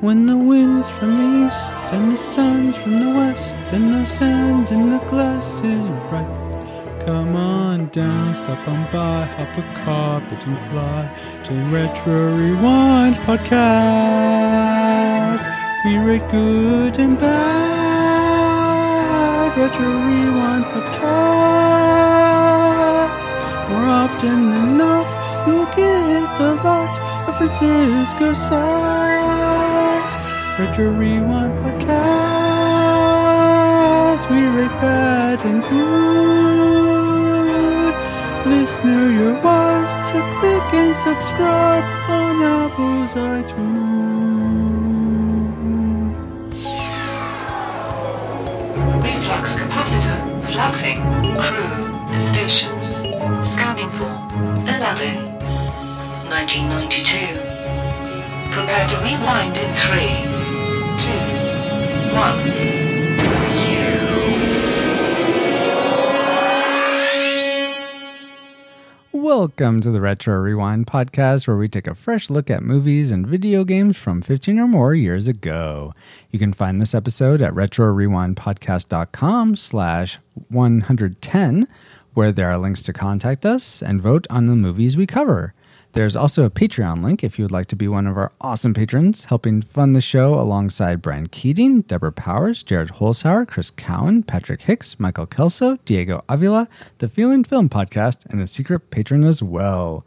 When the wind's from the east and the sun's from the west and the sand in the glass is right. Come on down, stop on by, hop a carpet and fly to Retro Rewind Podcast. We rate good and bad. Retro Rewind Podcast. More often than not, you'll get a lot of Francisco sauce. Retro Rewind Podcast. We rate bad and good. Listener, you're wise to click and subscribe on Apple's iTunes. Reflux capacitor, fluxing, crew, stations. Scanning for Aladdin. 1992. Prepare to rewind in 3, 2, 1. Welcome to the Retro Rewind podcast, where we take a fresh look at movies and video games from 15 or more years ago. You can find this episode at retrorewindpodcast.com slash 110, where there are links to contact us and vote on the movies we cover. There's also a Patreon link if you would like to be one of our awesome patrons, helping fund the show alongside Brian Keating, Deborah Powers, Jared Holzhauer, Chris Cowan, Patrick Hicks, Michael Kelso, Diego Avila, the Feeling Film Podcast, and a secret patron as well.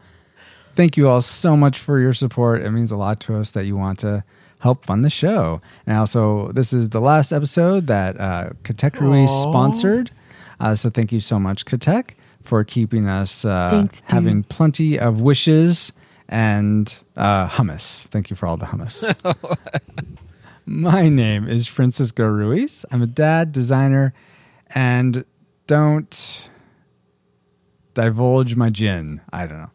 Thank you all so much for your support. It means a lot to us that you want to help fund the show. And also, this is the last episode that uh, Katek Rui sponsored. Uh, so thank you so much, Katek, for keeping us uh, Thanks, having plenty of wishes and uh, hummus. Thank you for all the hummus. My name is Francisco Ruiz. I'm a dad, designer, and don't divulge my gin. I don't know.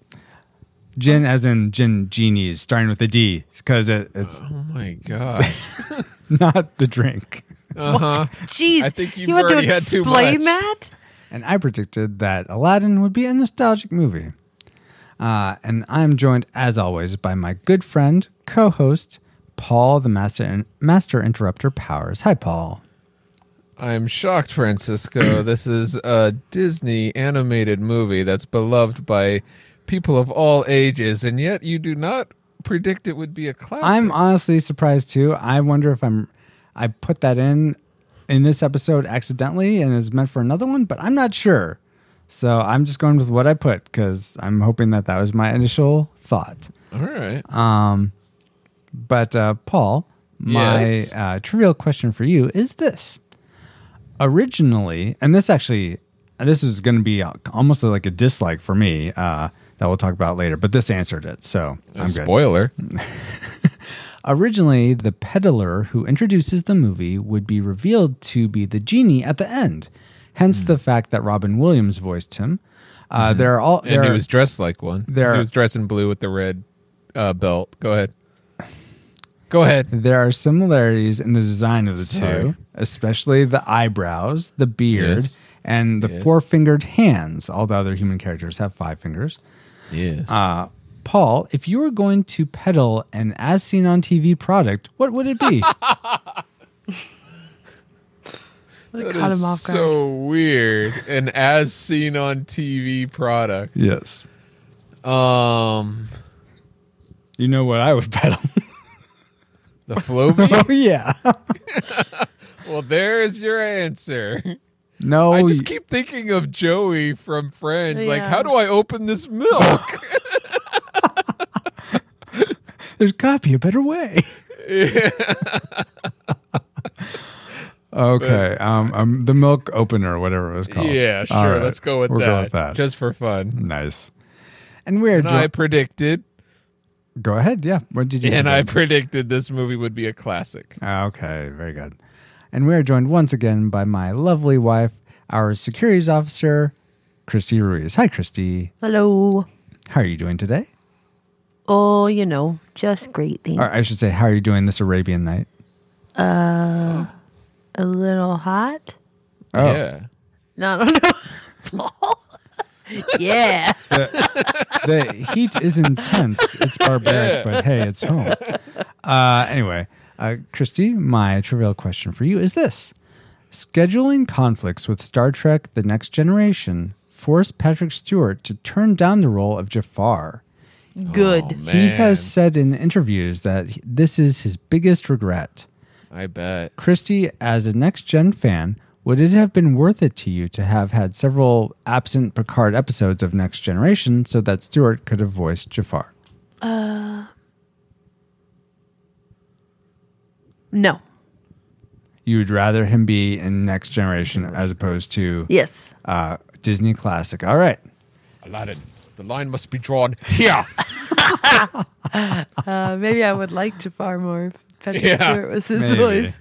Gin as in gin genies, starting with a D, because it, it's Oh my god. not the drink. Uh huh. Jeez, I think you've you want to already had too explain that? And I predicted that Aladdin would be a nostalgic movie. Uh, and I'm joined, as always, by my good friend, co-host, Paul, the master master interrupter Powers. Hi, Paul. I'm shocked, Francisco. this is a Disney animated movie that's beloved by people of all ages, and yet you do not predict it would be a classic. I'm honestly surprised too. I wonder if I'm I put that in in this episode accidentally and is meant for another one, but I'm not sure. So I'm just going with what I put because I'm hoping that that was my initial thought. all right. Um, but uh, Paul, my Yes? uh, trivial question for you is this: Originally, and this actually, this is going to be almost like a dislike for me uh, that we'll talk about later. But this answered it, so A I'm good. spoiler. Originally, the peddler who introduces the movie would be revealed to be the genie at the end. Hence Hmm. the fact that Robin Williams voiced him. Uh, There are all And there he are- was dressed like one. there- He was dressed in blue with the red uh, belt. Go ahead. Go ahead. There are similarities in the design of the Sorry. two, especially the eyebrows, the beard, Yes. and the Yes. four fingered hands. All the other human characters have five fingers. Yes. Uh, Paul, if you were going to peddle an as seen on TV product, what would it be? that Caught is him off guard. so weird. An as seen on TV product. yes. Um, You know what I would peddle? the Flowbee. oh, yeah. well, there's your answer. No, I just keep thinking of Joey from Friends. Like, how do I open this milk? There's got to be a better way. okay. Um, um, the milk opener, whatever it was called. yeah, All sure. right. Let's go with We'll that. go with that. Just for fun. nice. And we're And I predicted, go ahead. Yeah. What did you? and I predicted this movie would be a classic. Okay, very good. And we are joined once again by my lovely wife, our securities officer, Christy Ruiz. Hi, Christy. Hello. How are you doing today? Oh, you know, just great things. Or I should say, how are you doing this Arabian night? Uh, a little hot. Oh. Yeah. No, no, no. yeah. The heat is intense. It's barbaric, Yeah. but hey, it's home. Uh, anyway, Uh, Christy, my trivial question for you is this Scheduling conflicts with Star Trek The Next Generation forced Patrick Stewart to turn down the role of Jafar. Good. Oh, He has said in interviews that he- this is his biggest regret. I bet. Christy, as a next gen fan, would it have been worth it to you to have had several absent Picard episodes of Next Generation so that Stewart could have voiced Jafar? Uh, no. You'd rather him be in Next Generation as opposed to Yes. uh, Disney Classic. All right. Aladdin. The line must be drawn here. Uh, maybe I would like to Jafar more if Patrick Yeah, Stewart was his maybe. voice.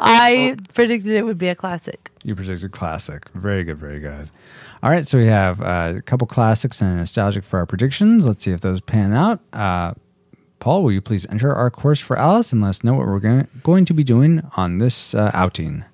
I predicted it would be a classic. You predicted classic. Very good, very good. All right, so we have uh, a couple classics and nostalgic for our predictions. Let's see if those pan out. Uh, Paul, will you please enter our course for Alice and let us know what we're going going to be doing on this uh, outing?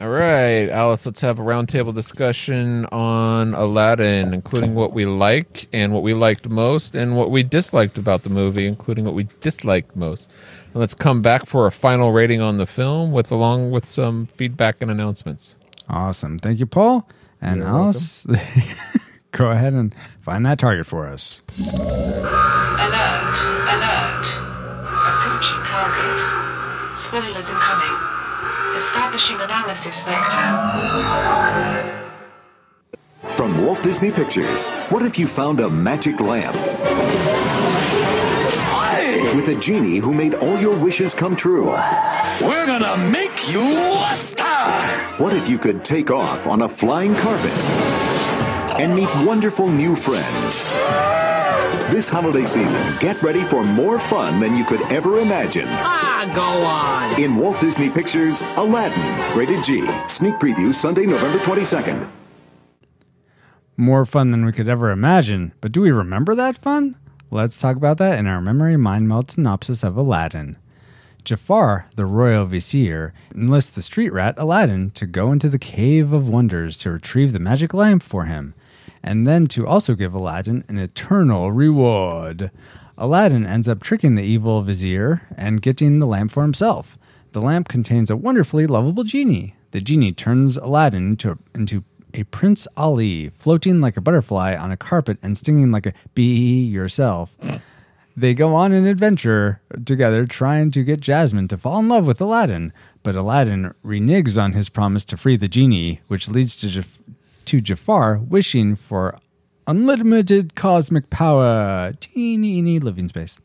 All right, Alice, let's have a roundtable discussion on Aladdin, including what we like and what we liked most, and what we disliked about the movie, including what we disliked most. And let's come back for a final rating on the film, with along with some feedback and announcements. Awesome. Thank you, Paul. And You're Alice, go ahead and find that target for us. Alert, alert. Approaching target. Spoilers incoming. Establishing analysis vector. From Walt Disney Pictures, what if you found a magic lamp? With a genie who made all your wishes come true. We're gonna make you a star! What if you could take off on a flying carpet and meet wonderful new friends? This holiday season, get ready for more fun than you could ever imagine. Ah, go on! In Walt Disney Pictures, Aladdin, rated G. Sneak preview Sunday, November 22nd. More fun than we could ever imagine. But do we remember that fun? Let's talk about that in our memory mind melt synopsis of Aladdin. Jafar, the royal vizier, enlists the street rat Aladdin to go into the Cave of Wonders to retrieve the magic lamp for him, and then to also give Aladdin an eternal reward. Aladdin ends up tricking the evil vizier and getting the lamp for himself. The lamp contains a wonderfully lovable genie. The genie turns Aladdin into, into a Prince Ali, floating like a butterfly on a carpet and stinging like a bee yourself. They go on an adventure together trying to get Jasmine to fall in love with Aladdin, but Aladdin reneges on his promise to free the genie, which leads to, to Jafar wishing for unlimited cosmic power, teeny living space.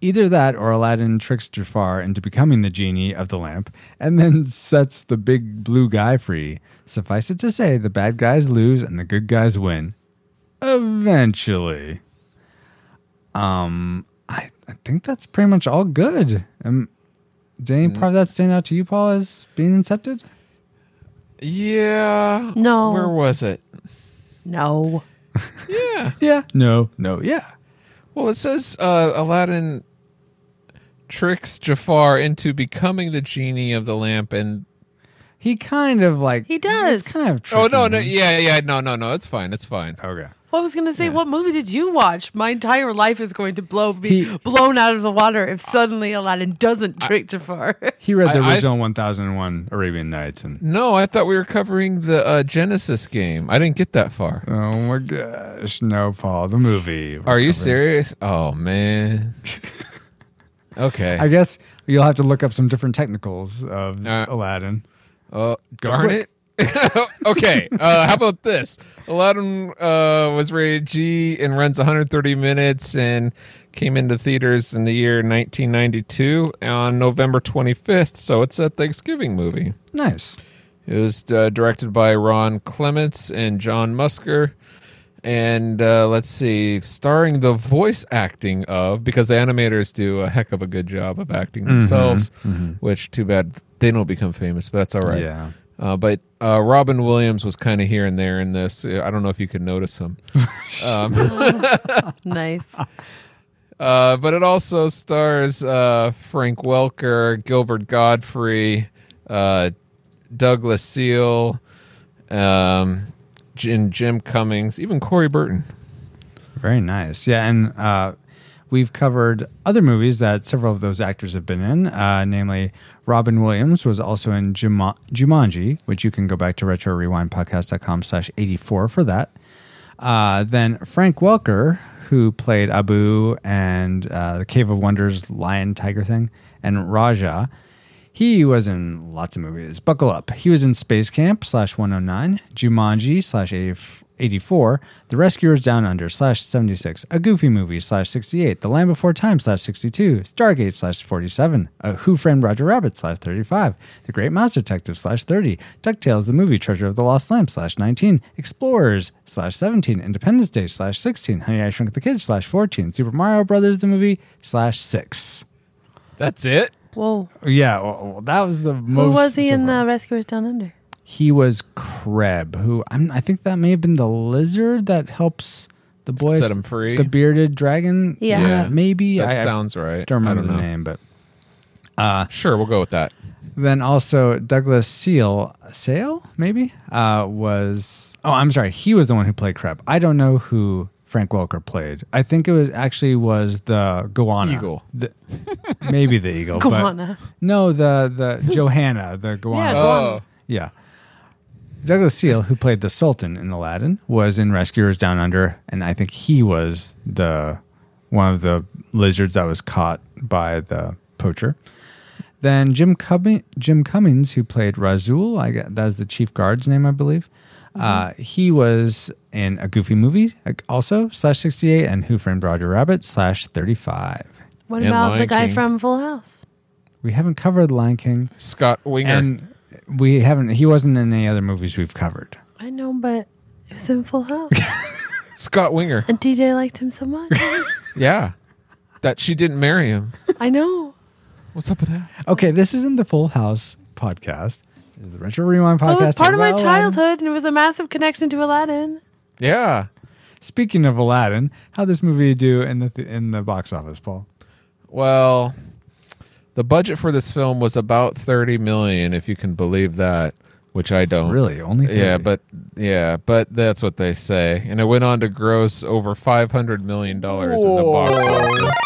Either that or Aladdin tricks Jafar into becoming the genie of the lamp and then sets the big blue guy free. Suffice it to say, the bad guys lose and the good guys win. Eventually. Um, I, I think that's pretty much all good. Um, did any part of that stand out to you, Paul, as being incepted? Yeah. No. Where was it? No. Yeah. Yeah. No, no, yeah. Well, it says uh, Aladdin tricks Jafar into becoming the genie of the lamp, and He kind of like He does. It's kind of oh no, no, him. yeah, yeah, no, no, no, it's fine, it's fine. Okay. Well, I was gonna say, what movie did you watch? My entire life is going to blow be He- blown out of the water if suddenly Aladdin doesn't trick Jafar. He read the I- I- original 1001 Arabian Nights and No, I thought we were covering the uh, Genesis game. I didn't get that far. oh my gosh, no, Paul, the movie. Are you serious? Oh man. Okay. I guess you'll have to look up some different technicals of Uh, Aladdin. Uh, darn quick. it. okay. Uh, how about this? Aladdin uh, was rated G and runs 130 minutes and came into theaters in the year 1992 on November 25th. So it's a Thanksgiving movie. Nice. It was uh, directed by Ron Clements and John Musker. And uh, let's see, starring the voice acting of, because the animators do a heck of a good job of acting themselves, which too bad they don't become famous, but that's all right. Yeah. Uh, but uh, Robin Williams was kind of here and there in this. Uh, I don't know if you could notice him. um, nice. uh, but it also stars uh, Frank Welker, Gilbert Gottfried, uh, Douglas Seale, um, Jim, Jim Cummings, even Corey Burton. Very nice. Yeah, and uh, we've covered other movies that several of those actors have been in. Uh, namely, Robin Williams was also in Juma- Jumanji, which you can go back to retro rewind podcast.com slash 84 for that. Uh, then Frank Welker, who played Abu and uh, the Cave of Wonders lion tiger thing, and Raja. He was in lots of movies. Buckle up. He was in Space Camp slash 109, Jumanji slash 84, The Rescuers Down Under slash 76, A Goofy Movie slash 68, The Land Before Time slash 62, Stargate slash 47, a Who Framed Roger Rabbit slash 35, The Great Mouse Detective slash 30, DuckTales The Movie Treasure of the Lost Lamp slash 19, Explorers slash 17, Independence Day slash 16, Honey I Shrunk the Kids slash 14, Super Mario Brothers the Movie slash 6. That's it. Whoa. Yeah, well, well, that was the most. Who was he so in the Rescuers Down Under? He was Kreb, who I'm, I think that may have been the lizard that helps the boy Set him free. the bearded dragon. Yeah. Yeah. maybe That I, sounds right. I don't remember I don't the know. name, but Sure, we'll go with that. then also Douglas Seale, Sale maybe uh, was. Oh, I'm sorry, he was the one who played Kreb. I don't know who Frank Welker played. I think it was actually was the Goanna Eagle. The- maybe the eagle. Goanna. But no, the the Johanna, the Goanna. Yeah, Oh, Yeah. Douglas Seale, who played the Sultan in Aladdin, was in Rescuers Down Under, and I think he was the one of the lizards that was caught by the poacher. Then Jim Cumming, Jim Cummings, who played Razul, I get that's the chief guard's name, I believe. Uh, he was in a Goofy movie, uh, also slash sixty eight, and Who Framed Roger Rabbit slash thirty five. What And about the guy King. from Full House? We haven't covered Lion King, Scott Weinger. and we haven't. He wasn't in any other movies we've covered. I know, but it was in Full House. Scott Weinger. and DJ liked him so much. Yeah. That she didn't marry him. I know. What's up with that? Okay, this isn't the Full House podcast. This is the Retro Rewind podcast. It was part of my about Aladdin. childhood, and it was a massive connection to Aladdin. Yeah. Speaking of Aladdin, how this movie do in the in the box office, Paul? Well, the budget for this film was about 30 million if you can believe that, which I don't. Really, only 30? Yeah, but yeah, but that's what they say. And it went on to gross over 500 million dollars in the box office.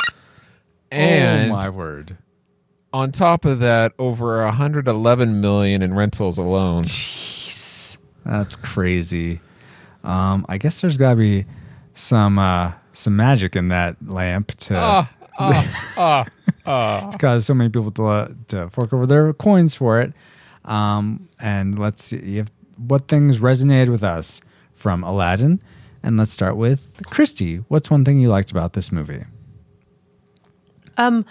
And oh my word! on top of that, over 111 million in rentals alone. Jeez, that's crazy. Um, I guess there's got to be some uh, some magic in that lamp to Ah, ah, ah. to cause so many people to uh, to fork over their coins for it. Um, and let's see if what things resonated with us from Aladdin. And let's start with Christy. What's one thing you liked about this movie? Um,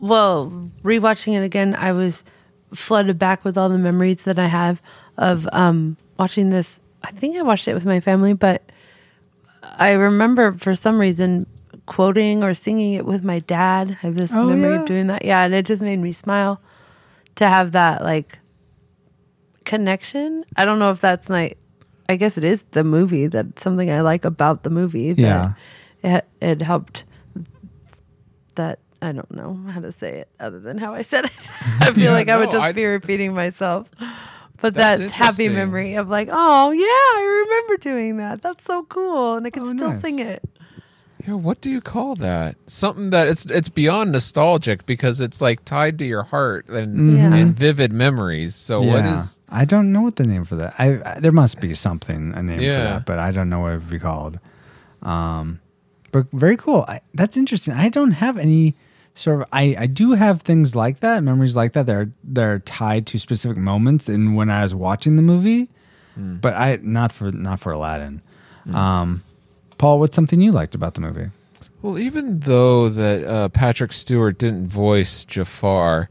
well, rewatching it again, I was flooded back with all the memories that I have of um watching this. I think I watched it with my family, but I remember for some reason quoting or singing it with my dad. I have this Oh, memory yeah? of doing that. Yeah, and it just made me smile to have that like connection. I don't know if that's like I guess it is the movie that's something I like about the movie. that Yeah. It it helped that I don't know how to say it other than how I said it. I feel Yeah, like I would just I- be repeating myself. But That's that happy memory of like, oh yeah, I remember doing that. That's so cool, and I can Oh, still nice. sing it. Yeah, what do you call that? Something that it's it's beyond nostalgic because it's like tied to your heart and Yeah. and vivid memories. So what is I don't know what the name for that. I, I there must be something a name for that, but I don't know what it would be called. Um, but very cool. I, that's interesting. I don't have any sort of. I I do have things like that, memories like that. They're they're tied to specific moments in when I was watching the movie, but I not for not for Aladdin. Um, Paul, what's something you liked about the movie? Well, even though that uh, Patrick Stewart didn't voice Jafar,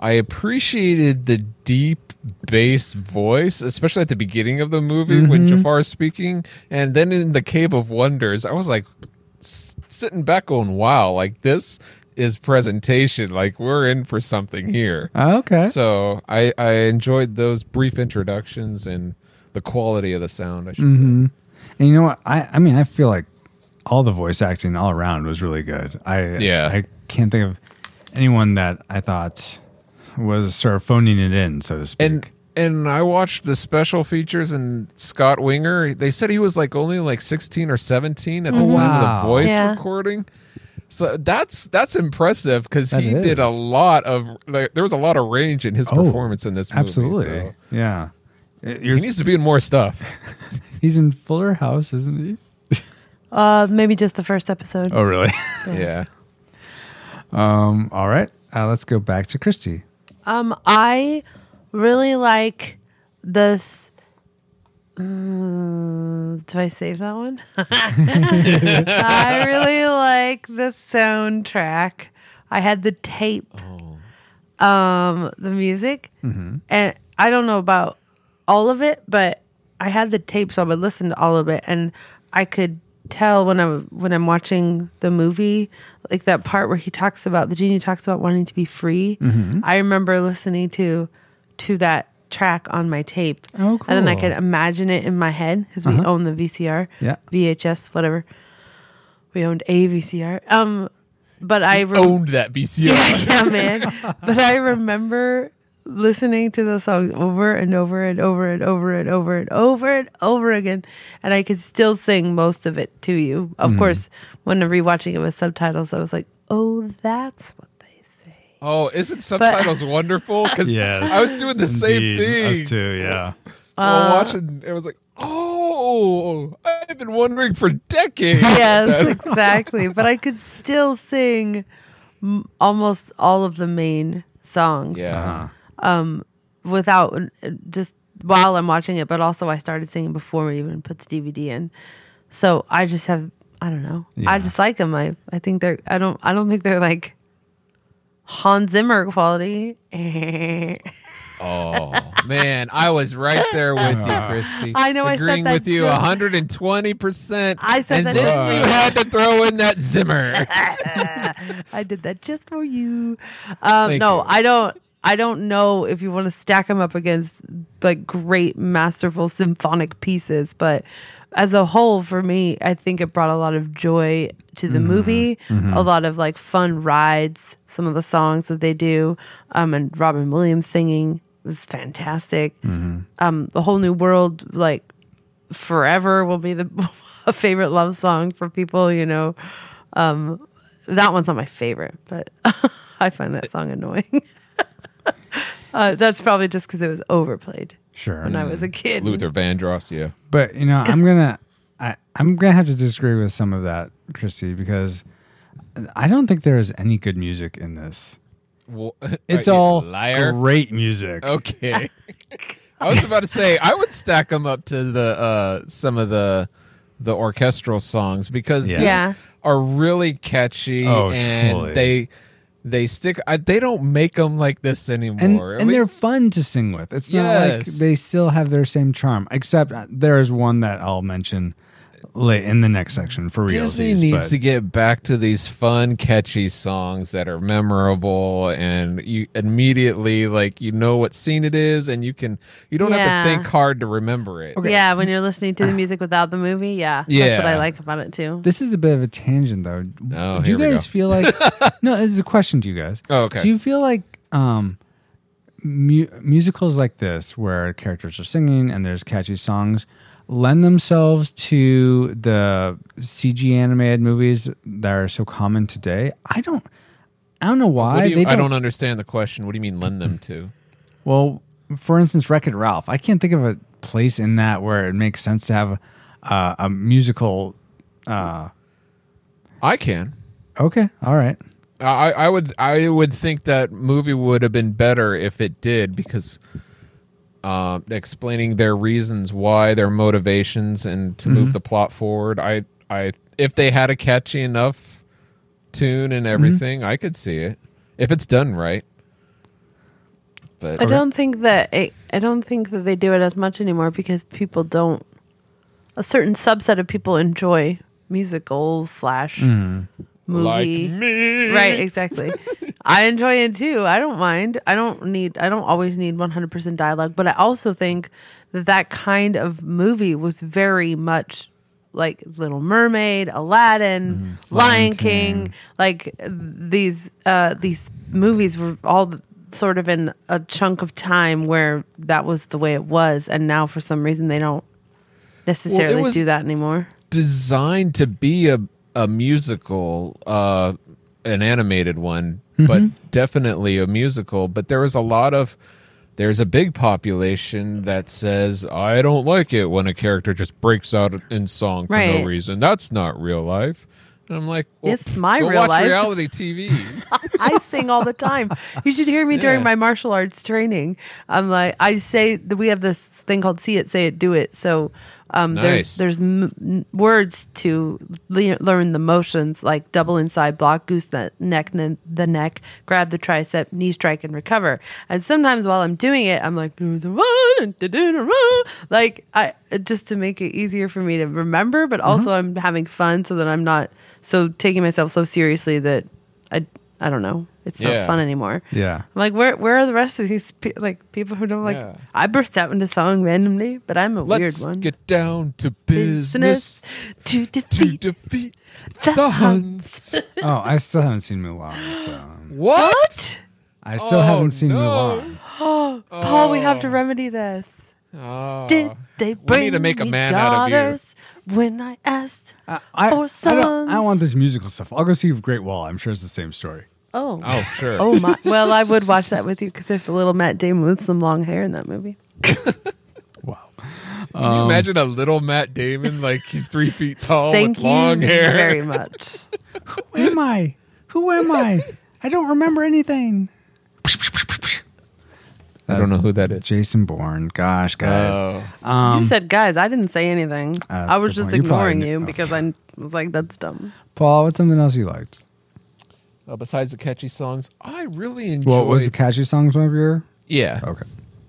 I appreciated the deep bass voice, especially at the beginning of the movie when Jafar is speaking, and then in the Cave of Wonders, I was like s- sitting back going, "Wow, like this is presentation. Like we're in for something here." okay. So I I enjoyed those brief introductions and the quality of the sound. I should Mm-hmm. say. And you know what? I I mean, I feel like all the voice acting all around was really good. I Yeah. I can't think of anyone that I thought was sort of phoning it in, so to speak. And and I watched the special features and Scott Weinger. They said he was like only like 16 or 17 at the oh, time of the voice Yeah. recording. So that's that's impressive because That he did a lot of like there was a lot of range in his Oh, performance in this movie. Absolutely. so Yeah. Uh, You're, he needs to be in more stuff. he's in Fuller House, isn't he? Uh, maybe just the first episode. Oh, really? yeah. um. All right. Uh, let's go back to Christy. Um, I really like this. Mm, do I save that one? I really like the soundtrack. I had the tape, um, the music, and I don't know about all of it, but I had the tape, so I would listen to all of it, and I could tell when I when I'm watching the movie, like that part where he talks about the genie talks about wanting to be free. I remember listening to to that track on my tape, Oh, and then I could imagine it in my head because we own the VCR, Yeah. VHS, whatever. We owned a VCR. Um, but I rem- Owned that VCR. yeah, man. But I remember listening to the song over and over and over and over and over and over and over again, and I could still sing most of it to you. Of Mm. course, when I'm rewatching it with subtitles, I was like, "Oh, that's what they say." Oh, isn't subtitles wonderful? Because Yes. I was doing the same Indeed. thing. Us too. Yeah. While watching, it was like, oh, I've been wondering for decades. Yes, exactly. But I could still sing m- almost all of the main songs. Yeah. Uh-huh. Without uh, just while I'm watching it, but also I started singing before we even put the DVD in. So I just have I don't know. Yeah. I just like them. I I think they're I don't I don't think they're like Hans Zimmer quality. Oh man, I was right there with you, Christy. I know I said agreeing that with you joke. 120. percent I said and that then joke. you had to throw in that Zimmer. I did that just for you. Um, no, you. I don't. I don't know if you want to stack them up against like great masterful symphonic pieces, but as a whole, for me, I think it brought a lot of joy to the movie. A lot of like fun rides. Some of the songs that they do, um, and Robin Williams singing was fantastic. Um, the whole new world, like forever, will be the a favorite love song for people. You know, um, that one's not my favorite, but I find that song annoying. uh, that's probably just because it was overplayed Sure. when I was a kid. Luther Vandross, yeah. But you know, I'm gonna I, I'm gonna have to disagree with some of that, Christy, because I don't think there is any good music in this. Well, It's are you a all liar. great music. Okay. I was about to say I would stack them up to the uh, some of the the orchestral songs because Yeah. these Yeah. are really catchy Oh, and totally. they they stick. I, they don't make them like this anymore. And, At and they're fun to sing with. It's not like Yes. they still have their same charm. Except uh, there is one that I'll mention in the next section for real. Disney needs to get back to these fun, catchy songs that are memorable, and you immediately like you know what scene it is, and you can you don't Yeah. have to think hard to remember it. Yeah, when you're listening to the music without the movie, yeah, that's what I like about it too. This is a bit of a tangent, though. Oh, Do you here we guys go. feel like? no, this is a question to you guys. Oh, okay. Do you feel like um, mu- musicals like this, where characters are singing and there's catchy songs, lend themselves to the CG animated movies that are so common today? I don't. I don't know why do you- they I don't understand the question. What do you mean lend them to? Well, for instance, Wreck It Ralph. I can't think of a place in that where it makes sense to have uh, a musical. Uh, I can. okay, all right. I, I would I would think that movie would have been better if it did because um, explaining their reasons why their motivations and to move the plot forward. I I if they had a catchy enough tune and everything, I could see it if it's done right. But I don't think that it, I don't think that they do it as much anymore because people don't. A certain subset of people enjoy musicals slash movie. like me, Right, exactly. I enjoy it too. I don't mind. I don't need. I don't always need 100% dialogue, but I also think that that kind of movie was very much like Little Mermaid, Aladdin, Lion, Lion King. King. Like these uh these movies were all sort of in a chunk of time where that was the way it was, and now for some reason they don't necessarily was- do that anymore. designed to be a a musical, uh, an animated one, Mm-hmm. but definitely a musical. But there was a lot of there's a big population that says I don't like it when a character just breaks out in song for no reason. That's not real life. And I'm like, well, It's my real watch life. reality TV. I sing all the time. You should hear me during my martial arts training. I'm like, I say that we have this thing called "see it, say it, do it." So um, Nice. there's there's m- words to le- learn the motions like double inside block, goose the neck, n- the neck, grab the tricep, knee strike, and recover. And sometimes while I'm doing it, I'm like, like I just to make it easier for me to remember, but also I'm having fun so that I'm not so taking myself so seriously that I I don't know. It's not Yeah. fun anymore. Yeah. I'm like, where where are the rest of these pe- like people who don't like? Yeah. I burst out into song randomly, but I'm a Let's weird one. get down to business to to defeat defeat the the Huns. Oh, I still haven't seen Mulan, so What? I still Oh, haven't seen no. Mulan. Paul. We have to oh. remedy this. Oh. Did they bring need to make a me man out of you. Daughters when I asked? I, I, Or I don't, I don't want this musical stuff. I'll go see Great Wall. I'm sure it's the same story. Oh, Oh, sure. oh my! Well, I would watch that with you because there's a little Matt Damon with some long hair in that movie. Wow. Can Um, you imagine a little Matt Damon, like he's three feet tall Thank with long you hair? very much. Who am I? Who am I? I don't remember anything. I don't know who that is. Jason Bourne. Gosh, guys. Oh. Um, you said, guys, I didn't say anything. Uh, that's I a was just point. Ignoring knew- you oh. because I was like, that's dumb. Paul, what's something else you liked? Uh, besides the catchy songs, I really enjoyed. What was the catchy songs one of your? yeah, Okay.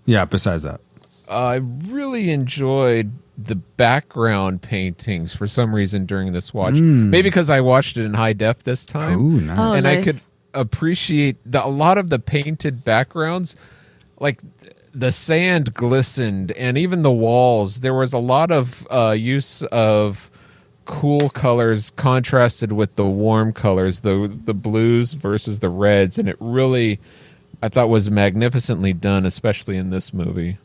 Yeah. Besides that. I really enjoyed the background paintings for some reason during this watch. Hmm. Maybe because I watched it in high def this time. Ooh, nice. Oh, and I could appreciate the, a lot of the painted backgrounds like the sand glistened and even the walls. There was a lot of uh, use of cool colors contrasted with the warm colors the the blues versus the reds. And it really i thought was magnificently done especially in this movie.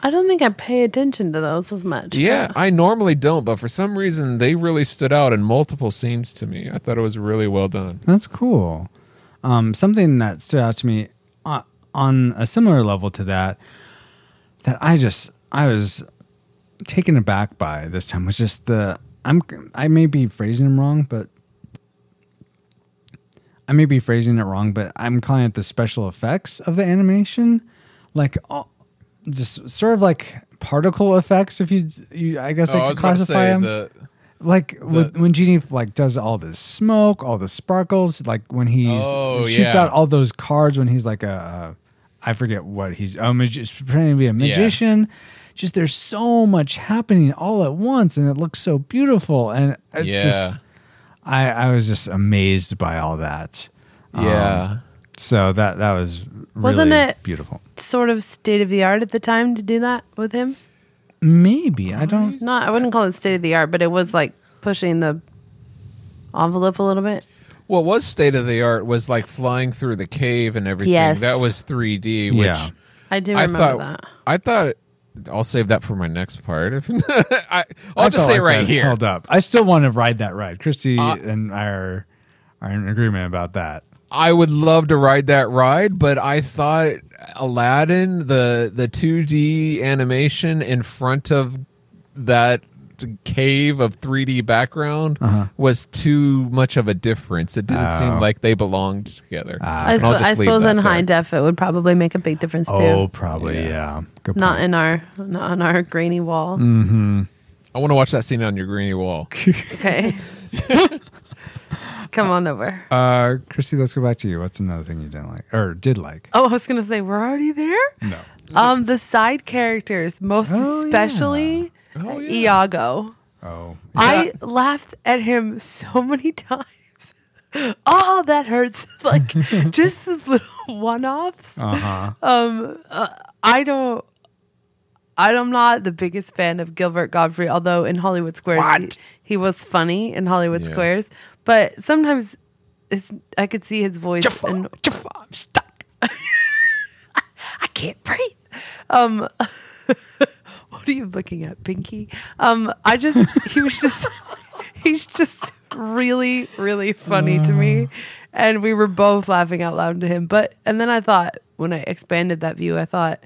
I don't think I pay attention to those as much. yeah. I normally don't but for some reason they really stood out in multiple scenes to me. I thought it was really well done. That's cool. Um, something that stood out to me on a similar level to that, that I just I was taken aback by this time was just the I'm I may be phrasing them wrong, but I may be phrasing it wrong, but I'm calling it the special effects of the animation, like all, just sort of like particle effects. If you, you I guess oh, I i could to classify them the like with, when Genie like does all this smoke, all the sparkles, like when he's Oh, shoots yeah. out all those cards when he's like a, a I forget what he's oh, magi- pretending to be a magician. Just there's so much happening all at once, and it looks so beautiful, and it's Yeah. just I I was just amazed by all that. Um, yeah So that that was really Wasn't it- beautiful. Sort of state of the art at the time to do that with him. Maybe I don't. Not, I wouldn't call it state of the art, but it was like pushing the envelope a little bit. What was state of the art was like flying through the cave and everything. Yes. That was 3D. Which Yeah. I do I remember thought. that. I thought. I'll save that for my next part. I, I'll I just say like right here. Held up. I still want to ride that ride. Christy Uh, and I are are in agreement about that. I would love to ride that ride, but I thought Aladdin, the the 2D animation in front of that cave of 3D background Uh-huh. was too much of a difference. It didn't Oh. seem like they belonged together. I, And I'll spo- just I suppose that in high there. def it would probably make a big difference too. Oh, probably yeah. Good not point. in our not on our grainy wall. Mm. I want to watch that scene on your grainy wall. Okay. Come on over. Uh, Christy, let's go back to you. What's another thing you didn't like or did like? Oh, I was gonna say we're already there. No. Um, the side characters, most Oh, yeah. Especially Oh, yeah. Iago. Oh, I laughed at him so many times. Oh, that hurts! Like just his little one-offs. uh huh. Um, uh, I don't. I'm not the biggest fan of Gilbert Gottfried, although in Hollywood Squares he, he was funny in Hollywood Yeah. Squares. But sometimes it's, I could see his voice and Jafar, I'm stuck. I can't breathe. Um, what are you looking at, Pinky? Um, I just he was just he's just really, really funny to me. Uh. And we were both laughing out loud to him. But and then I thought when I expanded that view, I thought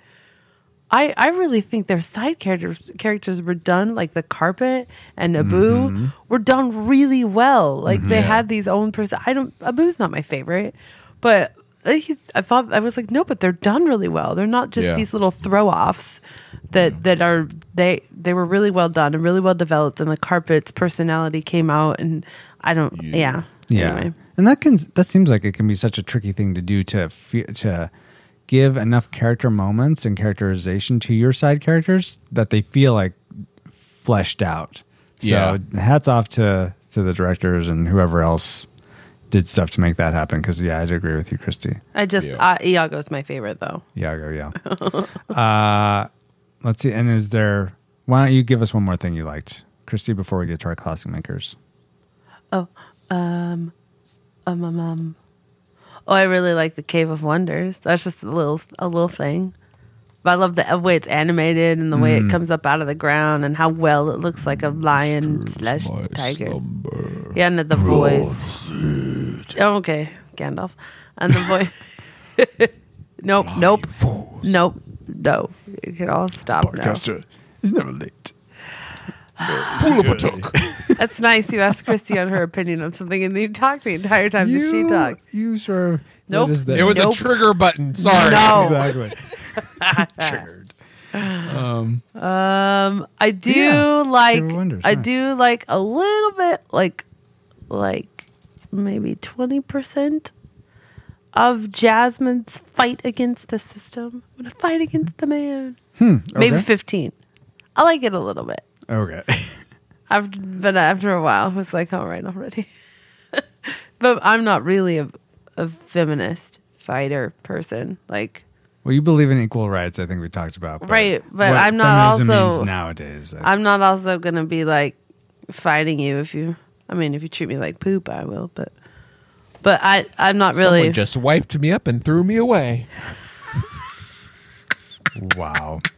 I, I really think their side characters characters were done like the carpet and Abu mm-hmm. were done really well. Like they mm-hmm. had these own person. I don't Abu's not my favorite, but uh, he, I thought I was like no, but they're done really well. They're not just Yeah. these little throw offs that that are they they were really well done and really well developed. And the carpet's personality came out, and I don't yeah Yeah, Anyway. and that can that seems like it can be such a tricky thing to do to fe- to give enough character moments and characterization to your side characters that they feel like fleshed out. So Yeah. hats off to to the directors and whoever else did stuff to make that happen. Because yeah, I'd agree with you, Christy. I just Yeah. uh, Iago's my favorite though. Iago, yeah. uh, let's see. And is there? Why don't you give us one more thing you liked, Christy, before we get to our classic makers? Oh, um, um, um, um. Oh, I really like the Cave of Wonders. That's just a little a little thing. But I love the way it's animated and the way it comes up out of the ground and how well it looks like a lion slash tiger. Yeah, and the voice. Oh, okay, Gandalf, and the voice. nope, nope, nope, no. You can all stop now. is never late. Fool of a took. That's nice. You asked Christy on her opinion on something, and you talked the entire time that she talks. You sure? Nope. That is It was Nope. a trigger button. Sorry. No. exactly. Triggered. Um, Um, I do Yeah. like. Wonders, I nice. do like a little bit, like, like maybe twenty percent of Jasmine's fight against the system. I'm gonna fight against the man. Maybe Hmm, okay. fifteen. I like it a little bit. okay. After, but after a while, I was like, all right, already. but I'm not really a, a feminist fighter person. Like, well, you believe in equal rights. I think we talked about. But Right, but I'm not also- nowadays. I'm not also gonna be like fighting you if you. I mean, if you treat me like poop, I will. But, but I, I'm not really. Someone just wiped me up and threw me away. wow.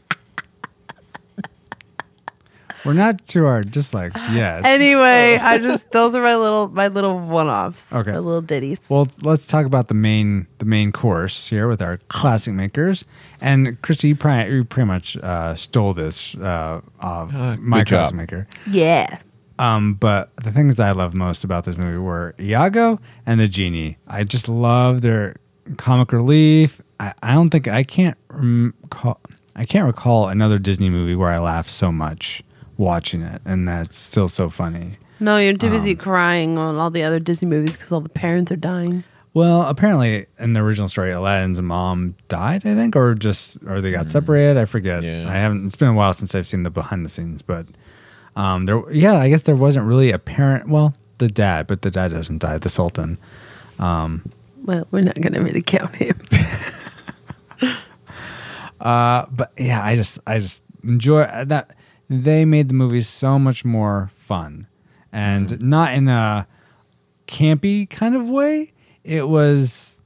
We're not to our dislikes yet. anyway, I just those are my little my little one offs. Okay. my little ditties. Well, let's talk about the main the main course here with our classic makers. And Christy, you pretty, you pretty much uh, stole this uh, uh, my good job. classic maker. Yeah. Um, but the things I love most about this movie were Iago and the genie. I just love their comic relief. I, I don't think I can't recall. I can't recall another Disney movie where I laughed so much watching it, and that's still so funny. No, you're too Um, busy crying on all the other Disney movies because all the parents are dying. Well, apparently in the original story, Aladdin's mom died, I think, or just or they got separated. I forget. Yeah. I haven't. It's been a while since I've seen the behind the scenes, but um, there. Yeah, I guess there wasn't really a parent. Well, the dad, but the dad doesn't die. The Sultan. Well, we're not gonna really count him. Uh, but yeah, I just I just enjoy that. They made the movie so much more fun, and not in a campy kind of way. It was.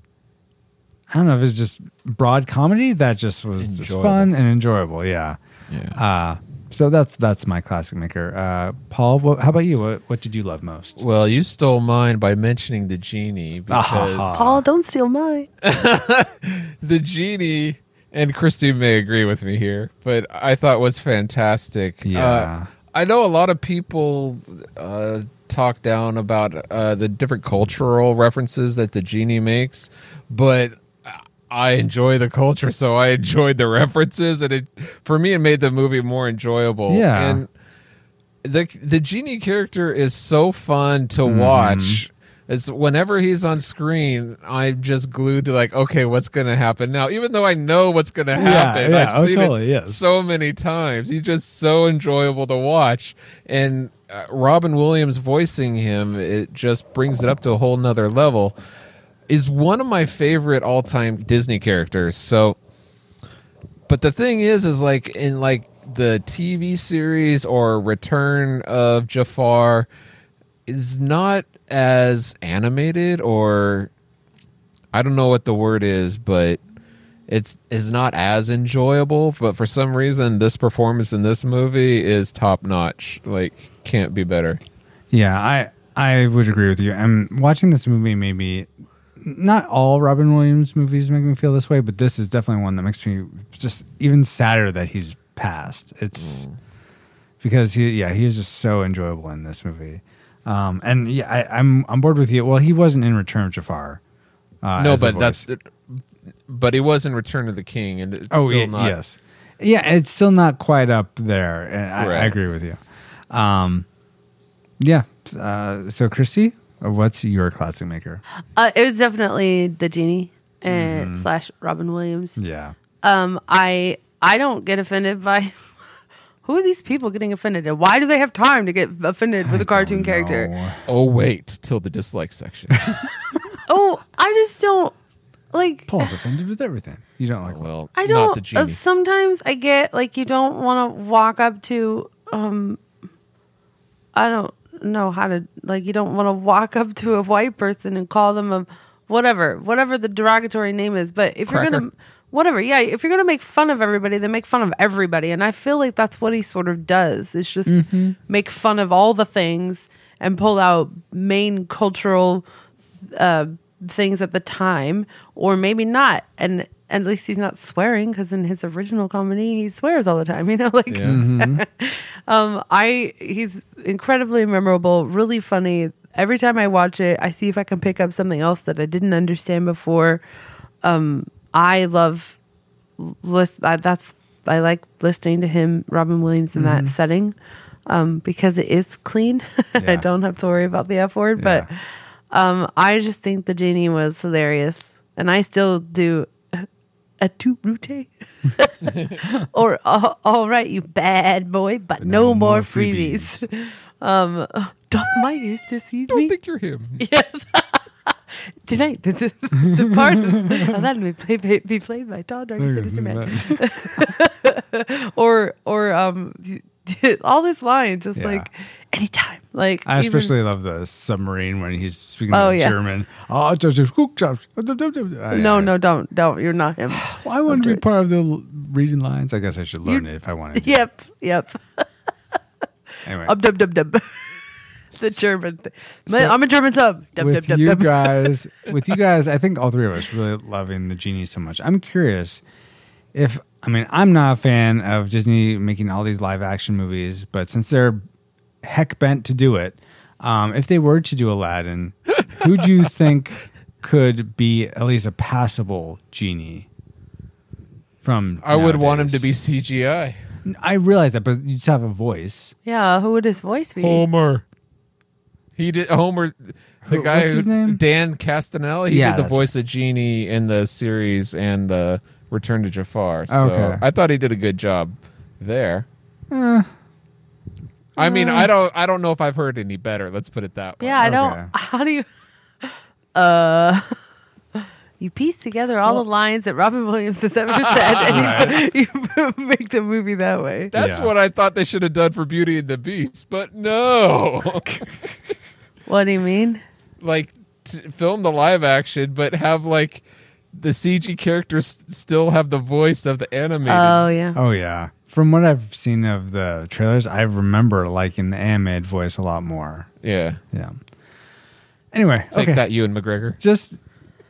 I don't know if it's just broad comedy that just was just fun and enjoyable. Yeah. Yeah. Uh, so that's that's my classic maker. Uh, Paul, what, how about you? What what did you love most? well, you stole mine by mentioning the genie because Paul, don't steal mine. the genie and Christine may agree with me here, but I thought was fantastic. Yeah. Uh, I know a lot of people uh, talk down about uh, the different cultural references that the genie makes, but I enjoy the culture, so I enjoyed the references, and it for me it made the movie more enjoyable. Yeah. and the the genie character is so fun to Mm-hmm. watch. It's whenever he's on screen, I'm just glued to like, okay, what's gonna happen now? Even though I know what's gonna happen, yeah. I've Oh, seen totally, it yes. so many times. He's just so enjoyable to watch, and uh, Robin Williams voicing him, it just brings it up to a whole nother level. Is one of my favorite all time Disney characters. So, but the thing is, is like in like the TV series or Return of Jafar is not as animated or I don't know what the word is, but it's is not as enjoyable. But for some reason, this performance in this movie is top notch. Like, can't be better. Yeah, I I would agree with you. And watching this movie made me not all Robin Williams movies make me feel this way, but this is definitely one that makes me just even sadder that he's passed. It's because he yeah, he is just so enjoyable in this movie. Um, and yeah, I, I'm I'm bored with you. Well, he wasn't in Return of Jafar. Uh, no, but that's voice. but he was in Return of the King, and it's oh still not. yes, yeah. It's still not quite up there, and I, I agree with you. Um, yeah. Uh, so, Christy, uh, what's your classic maker? Uh, it was definitely the genie and slash Robin Williams. Yeah. Um, I I don't get offended by who are these people getting offended, and why do they have time to get offended with a cartoon character? No. Oh wait till the dislike section. Oh, I just don't like. Paul's offended with everything. You don't like. well, I don't. the uh, genie. sometimes I get like you don't want to walk up to. um I don't know how to like. You don't want to walk up to a white person and call them a whatever, whatever the derogatory name is. But if you're gonna whatever, yeah, if you're gonna make fun of everybody, then make fun of everybody. And I feel like that's what he sort of does. It's just make fun of all the things and pull out main cultural uh, things at the time, or maybe not. And at least he's not swearing because in his original comedy he swears all the time. You know, like yeah. um, I he's incredibly memorable, really funny. Every time I watch it, I see if I can pick up something else that I didn't understand before. Um, I love list. I, that's I like listening to him, Robin Williams, in that setting um, because it is clean. I don't have to worry about the F word, but Yeah. um, I just think the genie was hilarious, and I still do a toot route. or uh, all right, you bad boy, but, no, no more more freebies. um, doth my use to seize don't me think you're him. yes tonight? The, the, the part of that play, play, be played by Todd dark, and sinister man. or or um, all these lines, just Yeah. like anytime, like I even- especially love the submarine when he's speaking Oh, in yeah. German. Oh, just. Uh, no, no, don't, don't. You're not him. I want to be part of the reading lines. I guess I should learn You- it if I wanted to. yep, yep. Anyway, Up, dub, dub, dub. the German. Thing. So- I'm a German sub. Dub, with dub, you dub. guys, with you guys, I think all three of us really loving the genie so much. I'm curious if I mean I'm not a fan of Disney making all these live action movies, but since they're heck bent to do it, um, if they were to do Aladdin, who do you think could be at least a passable genie? From I would want him to be CGI. I realize that, but you just have a voice. Yeah, who would his voice be? Homer. He did Homer. The guy what's who his name? Dan Castanelli. He Yeah, did the that's voice of Genie in the series and the Return to Jafar. So Okay. I thought he did a good job there. Eh. I mean, I don't. I don't know if I've heard any better. Let's put it that way. Yeah, I Okay. don't. How do you? Uh, you piece together all the lines that Robin Williams has ever said, and you, you make the movie that way. That's Yeah. what I thought they should have done for Beauty and the Beast, but no. What do you mean? Like t- film the live action, but have like the CG characters still have the voice of the animated. Oh yeah. Oh yeah. From what I've seen of the trailers, I remember liking the animated voice a lot more. yeah, Yeah. Anyway, take okay. that, Ewan McGregor. Just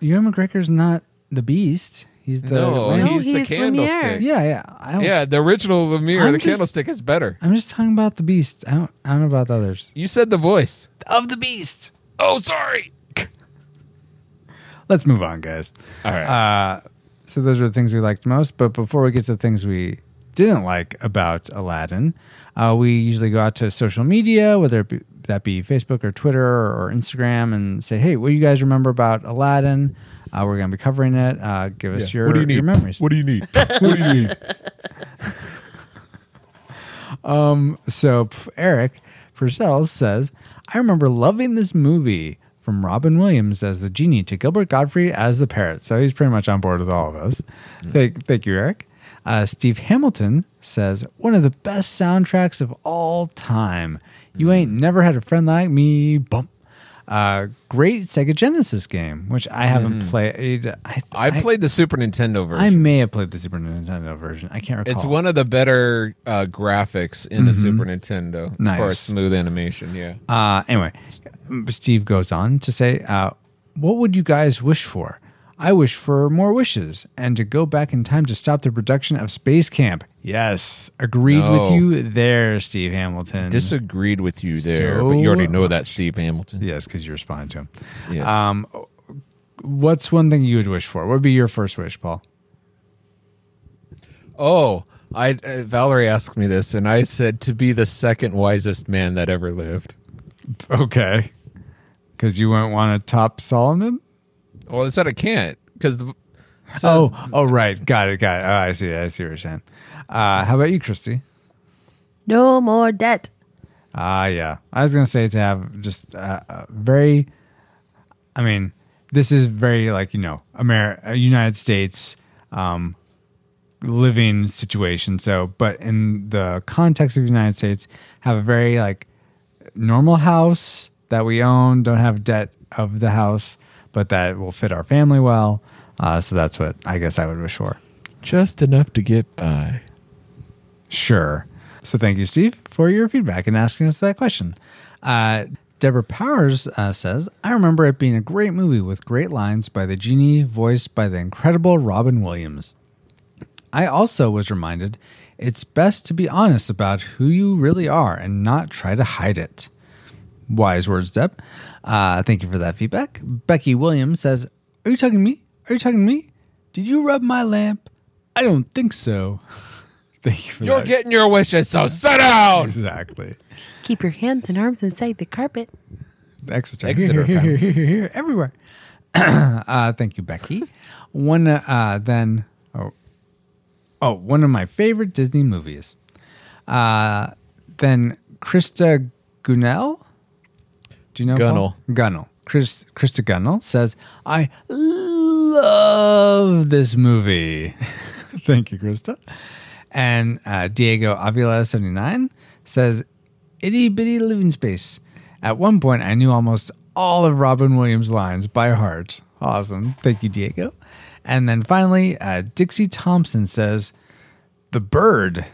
Ewan McGregor's not the Beast. He's the No, lamp. he's, the he's Lumiere. candlestick. yeah, yeah. I don't, Yeah, the original Lumiere, I'm the just- candlestick is better. I'm just talking about the Beast. I don't. I don't know about the others. You said the voice. Of the Beast. Oh, sorry. Let's move on, guys. All right. Uh, so those are the things we liked most. But before we get to the things we didn't like about Aladdin, uh, we usually go out to social media, whether it be, that be Facebook or Twitter or Instagram, and say, "Hey, what do you guys remember about Aladdin?" Uh, we're going to be covering it. Uh, give us your, your memories. What do you need? what do you need? um, So Eric Purcell says, I remember loving this movie from Robin Williams as the genie to Gilbert Gottfried as the parrot. So he's pretty much on board with all of us. Thank, thank you, Eric. Uh, Steve Hamilton says, one of the best soundtracks of all time. You ain't never had a friend like me. Bump. Uh, great Sega Genesis game, which I haven't played. I, Mm-hmm. I played the Super Nintendo version. I may have played the Super Nintendo version. I can't recall. It's one of the better uh, graphics in the Super Nintendo as far Nice. as smooth animation. Yeah. Uh, anyway, Steve goes on to say, uh, What would you guys wish for? I wish for more wishes and to go back in time to stop the production of Space Camp. Yes, agreed No. with you there, Steve Hamilton. Disagreed with you there, but you already know that, Steve Hamilton. yes, because you responded to him. Yes. Um, what's one thing you would wish for? What would be your first wish, Paul? Oh, I uh, Valerie asked me this, and I said to be the second wisest man that ever lived. Okay. Because you wouldn't want to top Solomon? Well, it said I can't because the it Oh, oh, right. Got it. Got it. Oh, I see. I see what you're saying. Uh, how about you, Christy? No more debt. Ah, yeah. I was gonna say to have just uh, a very. I mean, this is very like you know, America, United States, um, living situation. So, but in the context of the United States, have a very like normal house that we own. Don't have debt of the house, but that will fit our family well. Uh, so that's what I guess I would wish for. just enough to get by. Sure. So thank you, Steve, for your feedback and asking us that question. Uh, Deborah Powers uh, says, I remember it being a great movie with great lines by the genie voiced by the incredible Robin Williams. I also was reminded it's best to be honest about who you really are and not try to hide it. Wise words, Deb. Uh, thank you for that feedback. Becky Williams says, Are you talking to me? Are you talking to me? Did you rub my lamp? I don't think so. thank you for You're that. getting your wishes, so sit down. Exactly. Keep your hands and arms inside the carpet. Exeter. Exeter here, here, here, here, here, here, everywhere. uh, thank you, Becky. One, uh, then, oh, oh, one of my favorite Disney movies. Uh, then Krista Gunnell. Do you know Gunnell. Paul? Gunnell. Chris, Krista Gunnell says, "I love this movie." Thank you, Krista. And uh, Diego Avila seventy nine says, "Itty bitty living space." At one point, I knew almost all of Robin Williams' lines by heart. Awesome. Thank you, Diego. And then finally, uh, Dixie Thompson says, The Bird,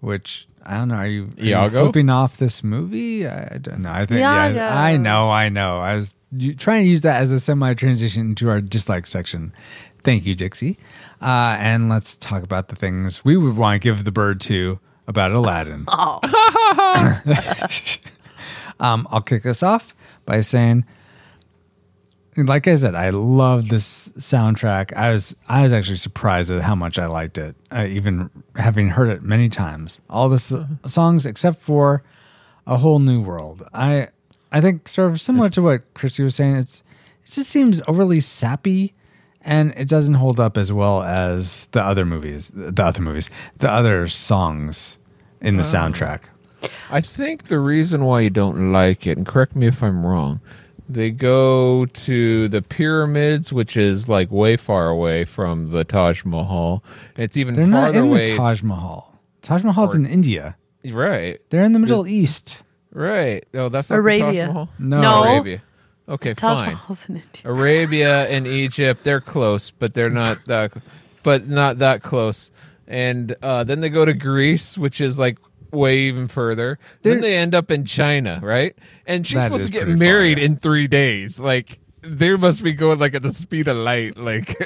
which I don't know. Are you, are you Iago? flipping off this movie? I, I don't know. I think, yeah, I know, I know. I was trying to use that as a semi transition into our dislike section. Thank you, Dixie. Uh, and let's talk about the things we would want to give the bird to about Aladdin. um, I'll kick us off by saying, like I said, I love this soundtrack. I was I was actually surprised at how much I liked it, uh, even having heard it many times. All the s- songs except for a whole new world. I I think sort of similar to what Christy was saying. It's it just seems overly sappy, and it doesn't hold up as well as the other movies, the other movies, the other songs in the soundtrack. I think the reason why you don't like it, and correct me if I'm wrong, they go to the pyramids, which is like way far away from the Taj Mahal. It's even They're not in away. the Taj Mahal. Taj Mahal's in India. Right, They're in the Middle East. right. Oh, that's not the Arabia. Taj Mahal. No. No. Arabia. Okay, fine. Taj fine. Mahal's in India. Arabia and Egypt, they're close, but they're not that, but not that close. And uh, then they go to Greece, which is like way even further. They're- then they end up in China, right? And she's supposed to get pretty far, married yeah. in three days. Like they must be going like at the speed of light. Like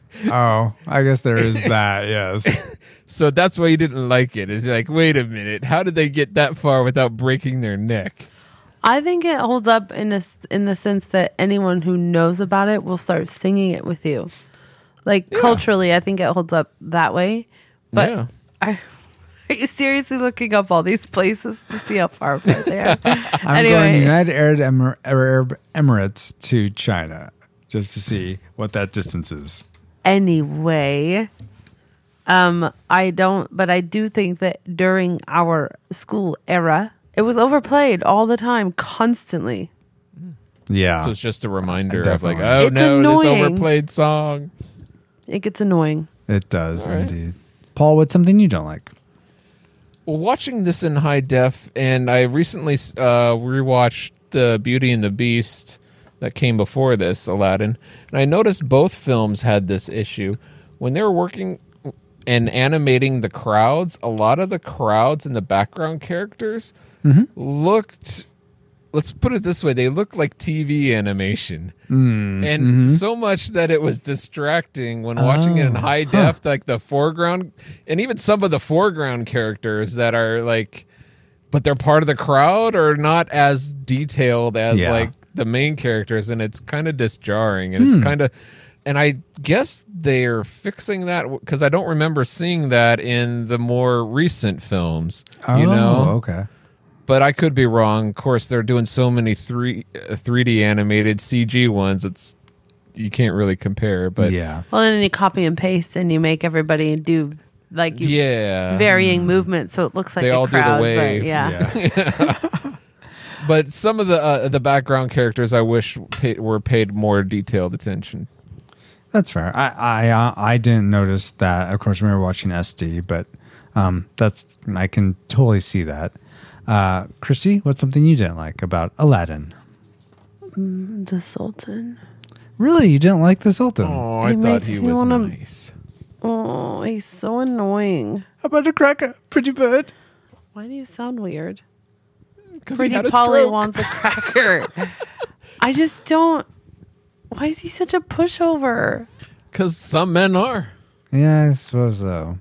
Oh, I guess there is that. Yes. so that's why you didn't like it. It's like, wait a minute, how did they get that far without breaking their neck? I think it holds up in a, in the sense that anyone who knows about it will start singing it with you. Like culturally, I think it holds up that way. But Yeah. are, are you seriously looking up all these places to see how far apart they are? I'm going United Arab, Emir- Arab Emirates to China just to see what that distance is. anyway um i don't but i do think that during our school era it was overplayed all the time constantly Yeah. So it's just a reminder of like, oh It's no, this annoying. overplayed song. it gets annoying it does All right. indeed. Paul, what's something you don't like? Well, watching this in high def, and I recently uh, rewatched the Beauty and the Beast that came before this, Aladdin. And I noticed both films had this issue. When they were working and animating the crowds, a lot of the crowds and the background characters looked let's put it this way they looked like tv animation. Mm, and mm-hmm. so much that it was distracting when watching it in Oh, high def like the foreground and even some of the foreground characters that are like but they're part of the crowd or not as detailed as Yeah. like the main characters and it's kind of disjarring and it's hmm. kind of and i guess they're fixing that because i don't remember seeing that in the more recent films oh, you know? Oh, okay. But I could be wrong. Of course, they're doing so many three uh, 3D animated CG ones. It's you can't really compare. But yeah. Well, then you copy and paste, and you make everybody do like you yeah, varying movements, so it looks like They a all do the crowd. but wave. yeah. Yeah. But some of the uh, the background characters, I wish pay, were paid more detailed attention. That's fair. I I uh, I didn't notice that. Of course, we were watching SD, but um, that's I can totally see that. Uh, Christy, what's something you didn't like about Aladdin? The Sultan. Really, you didn't like the Sultan? Oh, I He thought makes he me was wanna- nice. Oh, he's so annoying. How about a cracker, pretty bird? Why do you sound weird? Because he Pretty had a Polly stroke. wants a cracker. I just don't. Why is he such a pushover? Because some men are. Yeah, I suppose so.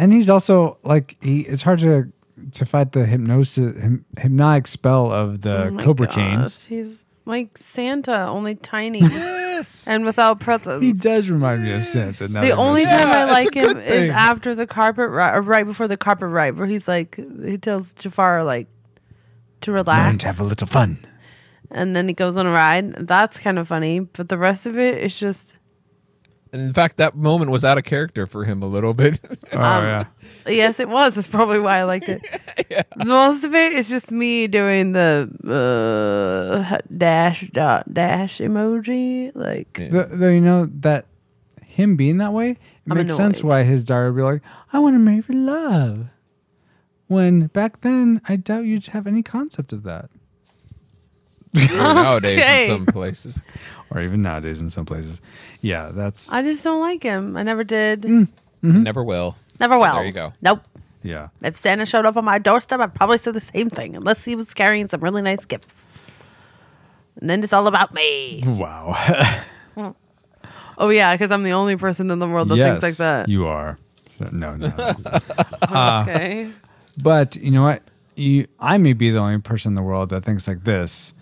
Well, And he's also like he. It's hard to to fight the hypnosis, hyp, hypnotic spell of the oh my Cobra Cane. He's like Santa, only tiny Yes. and without presents. He does remind me of Santa. now the only time Yeah, I like him is after the carpet ride, or right before the carpet ride, where he's like, he tells Jafar like to relax, learn to have a little fun. and then he goes on a ride. That's kind of funny, but the rest of it is just And in fact, that moment was out of character for him a little bit. Oh Um, yeah. yes, it was. That's probably why I liked it. Most of it is just me doing the uh, dash dot dash emoji. Like, Yeah. Th- Though you know that him being that way, it I'm makes sense why his daughter would be like, "I want to marry for love." When back then, I doubt you'd have any concept of that, Or nowadays Okay. in some places. or even nowadays in some places. Yeah, that's I just don't like him. I never did. Mm, mm-hmm. Never will. Never will. There you go. Nope. yeah. If Santa showed up on my doorstep, I'd probably say the same thing, unless he was carrying some really nice gifts. And then it's all about me. Wow. Oh yeah, because I'm the only person in the world that yes, thinks like that. you are. So, no, no. okay. Uh, but you know what? You, I may be the only person in the world that thinks like this,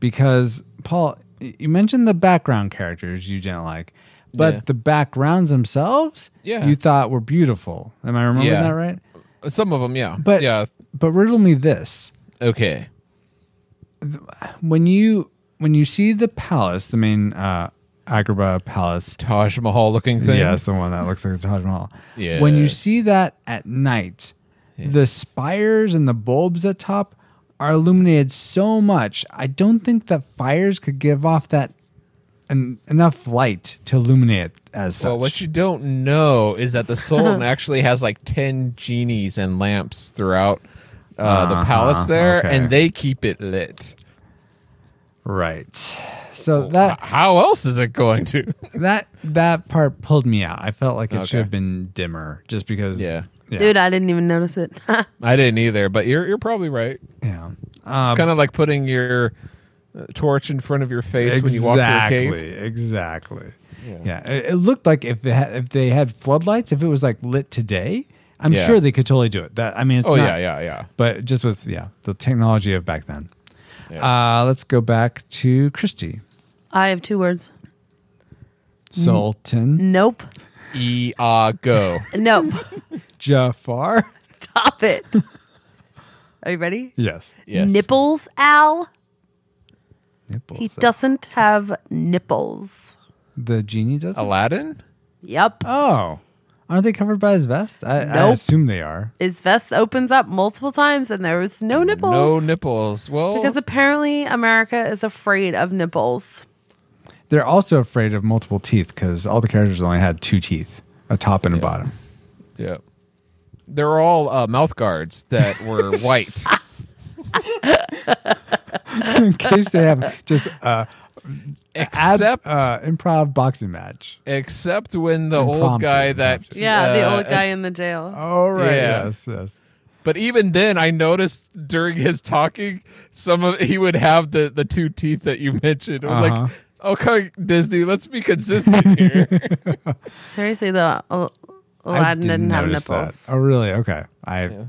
because Paul, you mentioned the background characters you didn't like, but Yeah. the backgrounds themselves, Yeah. you thought were beautiful. Am I remembering Yeah. that right? Some of them, yeah. But yeah. but riddle me this: Okay. when you when you see the palace, the main uh, Agrabah palace, Taj Mahal looking thing. yes, the one that looks like a Taj Mahal. yeah. When you see that at night, the spires and the bulbs at top are illuminated so much. I don't think that fires could give off that en- enough light to illuminate it as such. Well, what you don't know is that the Sultan actually has like 10 genies and lamps throughout uh, the Uh-huh, palace there, okay. and they keep it lit. right. So that How else is it going to? that that part pulled me out. I felt like it Okay. should have been dimmer, just because. Yeah. Yeah, Dude, I didn't even notice it. I didn't either, but you're you're probably right. yeah. Um, It's kind of like putting your uh, torch in front of your face when you walk exactly, through a cave. exactly. Yeah. Yeah, it, it looked like if they had, if they had floodlights, if it was like lit today, I'm Yeah. sure they could totally do it. That I mean, it's Oh not- yeah, yeah, yeah. But just with yeah, the technology of back then. Yeah. Uh, let's go back to Christy I have two words. Sultan Nope. E ah go. Nope. Jafar. Stop it. Are you ready? Yes, Yes. Nipples, Al. nipples. He uh, doesn't have nipples. The genie does. it? Aladdin. Yep. Oh, aren't they covered by his vest? I, I Nope. assume they are. His vest opens up multiple times and there was no nipples. No nipples. Well, Because apparently America is afraid of nipples. They're also afraid of multiple teeth because all the characters only had two teeth, a top and a bottom. yeah, they're all uh, mouth guards that were white. in case they have just uh, ab- Except uh, improv boxing match. except when the old guy that matches. Yeah, the uh, old guy es- in the jail. Oh right, Yeah. yes, yes. But even then, I noticed during his talking, some of he would have the the two teeth that you mentioned. It was Uh-huh. like, okay, Disney, let's be consistent here. Seriously, though, Al- I Aladdin didn't, have notice nipples. That. Oh really? Okay. I. Yeah.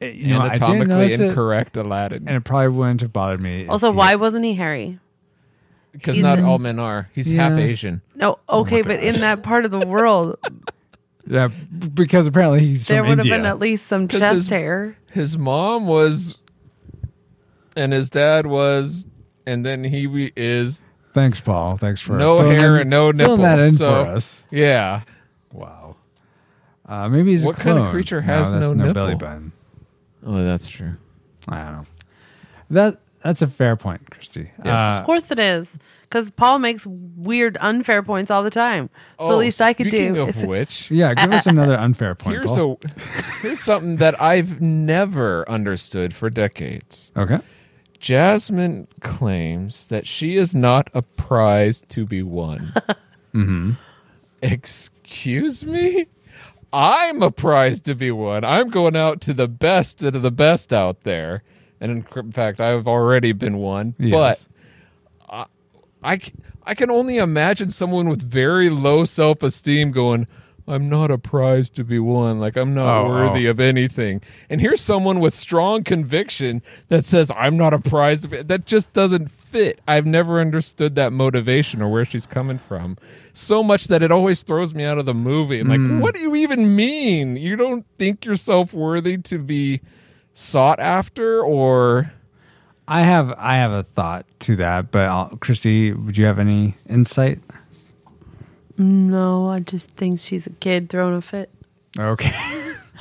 eh, You know, I didn't Anatomically notice it, incorrect Aladdin, and it probably wouldn't have bothered me. Also, he- why wasn't he hairy? because not in- all men are. He's half Asian. No, okay, my but in that part of the world, Yeah, because apparently he's there from would have been at least some chest his- hair. His mom was, and his dad was, and then he is Thanks, Paul. Thanks for no filling hair and no nipples. filling that in so, for us. Yeah. Wow. Uh, maybe he's What a kind of creature has that's no belly button? Oh, that's true. I don't know. That that's a fair point, Christy. Yes. Uh, Of course it is. Because Paul makes weird, unfair points all the time. So oh, at least I could speaking do. of is- which, yeah, give us another unfair point, here's Paul. a here's something that I've never understood for decades. okay. Jasmine claims that she is not a prize to be won. Mm-hmm. Excuse me? I'm a prize to be won. I'm going out to the best of the best out there. And in fact, I've already been one. Yes. But I can only imagine someone with very low self esteem going, I'm not a prize to be won. Like, I'm not Oh, worthy oh. of anything. And here's someone with strong conviction that says, I'm not a prize. To be. That just doesn't fit. I've never understood that motivation or where she's coming from. So much that it always throws me out of the movie. I'm Hmm. like, what do you even mean? You don't think yourself worthy to be sought after or. I have I have a thought to that, but I'll, Christy, would you have any insight? No, I just think she's a kid throwing a fit. Okay.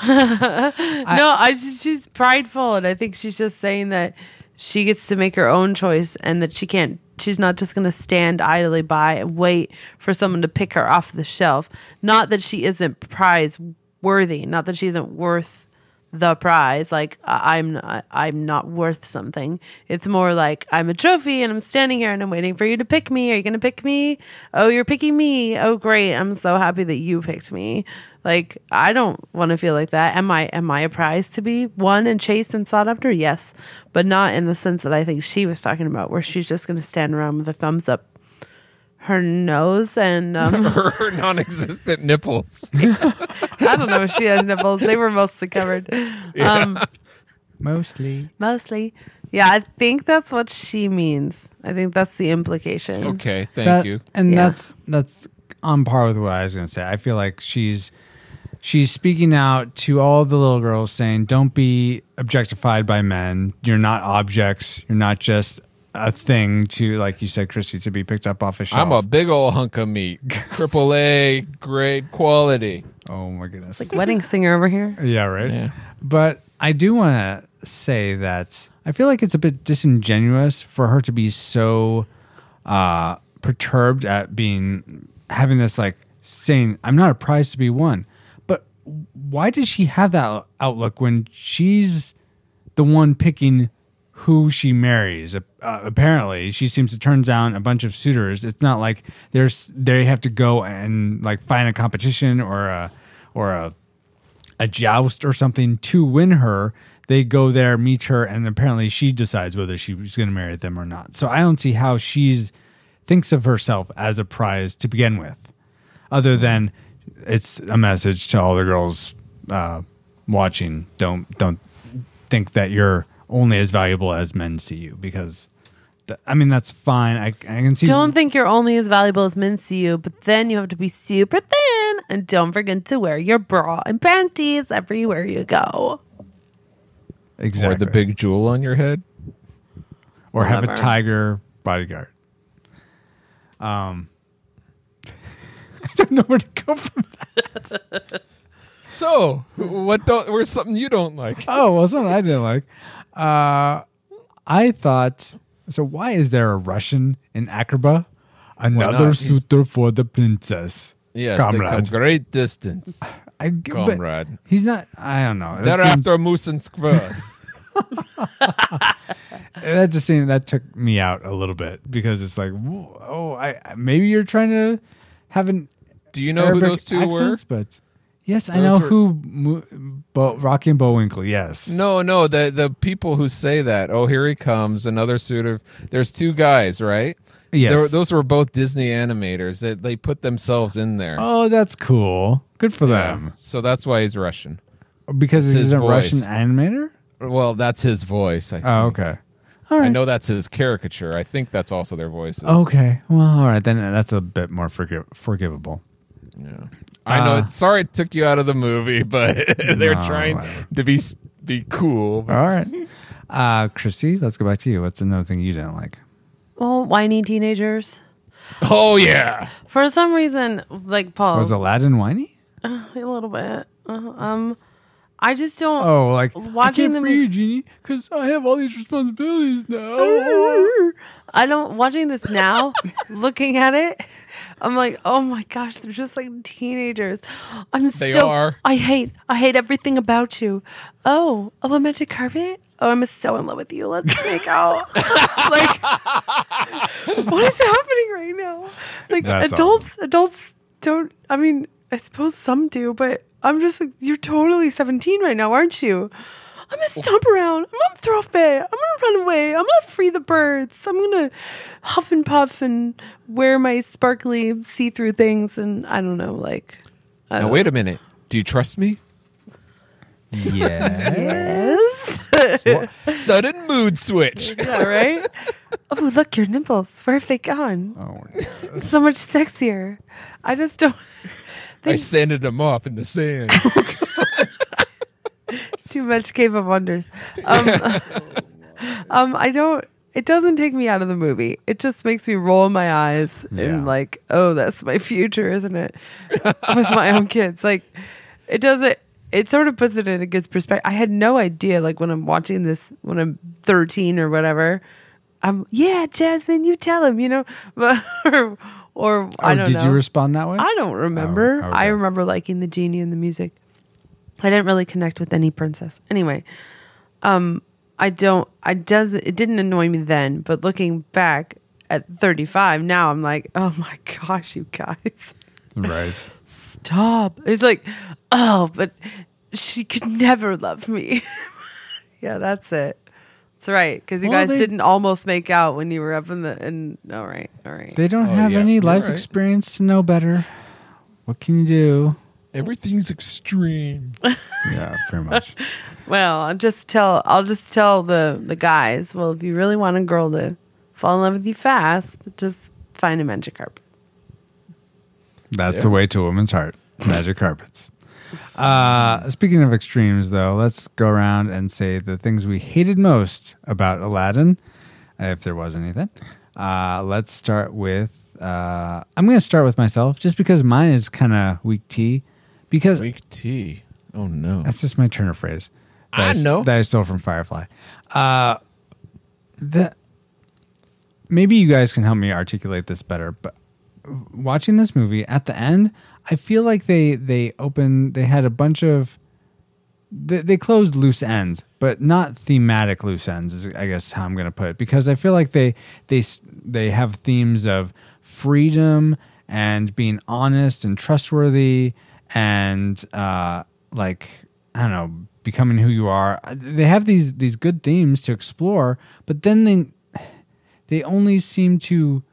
no, I just she's prideful, and I think she's just saying that she gets to make her own choice, and that she can't. She's not just going to stand idly by and wait for someone to pick her off the shelf. Not that she isn't prize worthy, not that she isn't worth the prize. Like I'm not, I'm not worth something. It's more like I'm a trophy, and I'm standing here, and I'm waiting for you to pick me. Are you going to pick me? Oh, you're picking me. Oh, great! I'm so happy that you picked me. Like I don't want to feel like that. Am I am I a prize to be won and chased and sought after? Yes, but not in the sense that I think she was talking about, where she's just going to stand around with a thumbs up her nose and um, her non-existent nipples. I don't know if she has nipples. They were mostly covered. Um, Mostly. mostly, yeah. I think that's what she means. I think that's the implication. Okay, thank That- you. And Yeah. that's that's on par with what I was going to say. I feel like she's she's speaking out to all the little girls, saying, "Don't be objectified by men. You're not objects. You're not just a thing to, like you said, Christy, to be picked up off a shelf." I'm a big old hunk of meat, triple A grade quality. oh my goodness. Like wedding singer over here. Yeah, right. Yeah. But I do want to say that I feel like it's a bit disingenuous for her to be so uh, perturbed at being having this like saying, "I'm not a prize to be won." But why does she have that outlook when she's the one picking who she marries? Uh, apparently, she seems to turn down a bunch of suitors. It's not like there's they have to go and like find a competition or a or a a joust or something to win her. They go there, meet her, and apparently she decides whether she's going to marry them or not. So I don't see how she's thinks of herself as a prize to begin with, other than it's a message to all the girls uh, watching. Don't don't think that you're only as valuable as men see you because. th- I mean that's fine. I, I can see. Don't think you're only as valuable as men see you, but then you have to be super thin and don't forget to wear your bra and panties everywhere you go. exactly Or the big jewel on your head. or have a tiger bodyguard. Um, I don't know where to go from. That. so, what don't? Where's something you don't like? Oh, well, something I didn't like. Uh, I thought so. Why is there a Russian in Agrabah? Another not? He's- suitor for the princess. Yes, they come comrade. great distance, I, g- but comrade. he's not. I don't know. That They're seems- after Moose and Squirrel. that just seemed that took me out a little bit because it's like, whoa, oh, I maybe you're trying to have an Do you know Arabic who those two accent, but yes, I Those know were- who Mo- Bo, Rocky and Bullwinkle. Yes. No, no. The the people who say that. Oh, here he comes. Another suit of. There's two guys, right? yes. They were- those were both Disney animators that they put themselves in there. oh, that's cool. Good for them So that's why he's Russian. because It's he's his a voice. Russian animator. Well, that's his voice. I oh, think. Oh, okay. All right. I know that's his caricature. I think that's also their voices. Okay. Well, all right. Then that's a bit more forgiv- forgivable. Yeah. I know. Uh, sorry it took you out of the movie, but they're No, trying whatever. to be be cool. All right. Uh, Chrissy, let's go back to you. What's another thing you didn't like? Oh, whiny teenagers. Oh yeah. For some reason, like Paul, Was Aladdin whiny? a little bit. Uh, um, I just don't. Oh, like I Watching can't the free mo- you, Genie, because I have all these responsibilities now. I don't watching this now, looking at it. I'm like, oh my gosh, they're just like teenagers. I'm They so, are. I hate, I hate everything about you. Oh, oh, a magic carpet. Oh, I'm so in love with you. Let's make out. like, what is happening right now? Like, That's adults, adults don't. I mean, I suppose some do, but I'm just like, you're totally 17 right now, aren't you? I'm gonna stomp around. I'm gonna throw a fit. I'm gonna run away. I'm gonna free the birds. I'm gonna huff and puff and wear my sparkly see-through things. And I don't know, like. I Now don't wait a minute. Do you trust me? yeah. Yes. Sudden mood switch. yeah, right? Oh, look, your nipples. Where have they gone? Oh, So much sexier. I just don't. I sanded them off in the sand. Too much Cave of Wonders. Um, um, I don't. It doesn't take me out of the movie. It just makes me roll my eyes Yeah. and like, oh, that's my future, isn't it? With my own kids, like, it doesn't. It sort of puts it in a good perspective. I had no idea, like when I'm watching this when I'm 13 or whatever. I'm yeah, Jasmine, you tell him, you know, but or, or I Oh, don't did know. you respond that way? I don't remember. Oh, I remember liking the genie and the music. I didn't really connect with any princess. Anyway, um, I don't. I does. It didn't annoy me then, but looking back at 35 now, I'm like, oh my gosh, you guys, right. stop. It's like, oh, but she could never love me. yeah, that's it. That's right. Because you Well, guys they- didn't almost make out when you were up in the. And all right, all right. They don't Oh, have yeah, any you're life right. experience to know better. What can you do? Everything's extreme. Yeah, pretty much. Well, I'll just tell I'll just tell the the guys. Well, if you really want a girl to fall in love with you fast, just find a magic carpet. That's Yeah. the way to a woman's heart. Magic carpets. Uh, speaking of extremes, though, let's go around and say the things we hated most about Aladdin, if there was anything. Uh, let's start with. Uh, I'm going to start with myself, just because mine is kind of weak tea. Because Weak tea. Oh no. that's just my Turner phrase. That I s- know. that I stole from Firefly. Uh, the maybe you guys can help me articulate this better, but watching this movie at the end, I feel like they they opened they had a bunch of they, they closed loose ends, but not thematic loose ends. Is I guess how I'm going to put it because I feel like they they s- they have themes of freedom and being honest and trustworthy and uh, like I don't know becoming who you are. They have these these good themes to explore, but then they they only seem to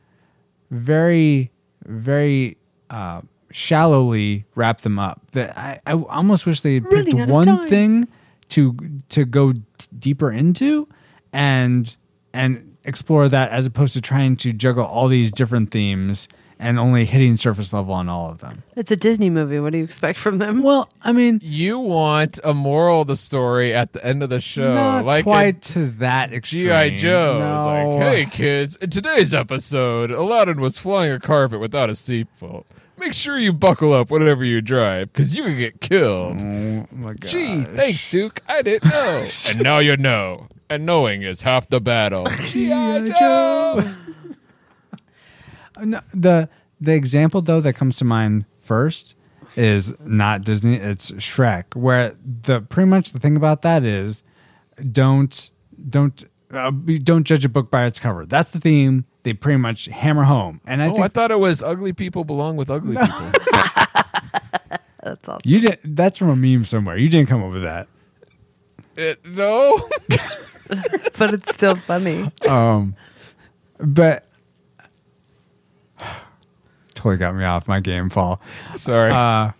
very very uh, shallowly wrap them up. That I, I almost wish they had picked Running out of one thing to to go d- deeper into and and explore that as opposed to trying to juggle all these different themes and only hitting surface level on all of them. It's a Disney movie. What do you expect from them? Well, I mean, You want a moral of the story at the end of the show, not like quite to that extreme. GI Joe. No. Like, hey kids, in today's episode, Aladdin was flying a carpet without a seatbelt. Make sure you buckle up whenever you drive, because you could get killed. Oh my god. Gee, thanks, Duke. I didn't know. and now you know. And knowing is half the battle. G.I. Joe. No, the the example though that comes to mind first is not Disney. It's Shrek, where the pretty much the thing about that is don't don't uh, don't judge a book by its cover. That's the theme. They pretty much hammer home, and I Oh, think I thought it was ugly people belong with ugly people. That's awesome. you did. That's from a meme somewhere. You didn't come up with that. It- no. but it's still funny. Um, but totally got me off my game fall. Sorry. Uh,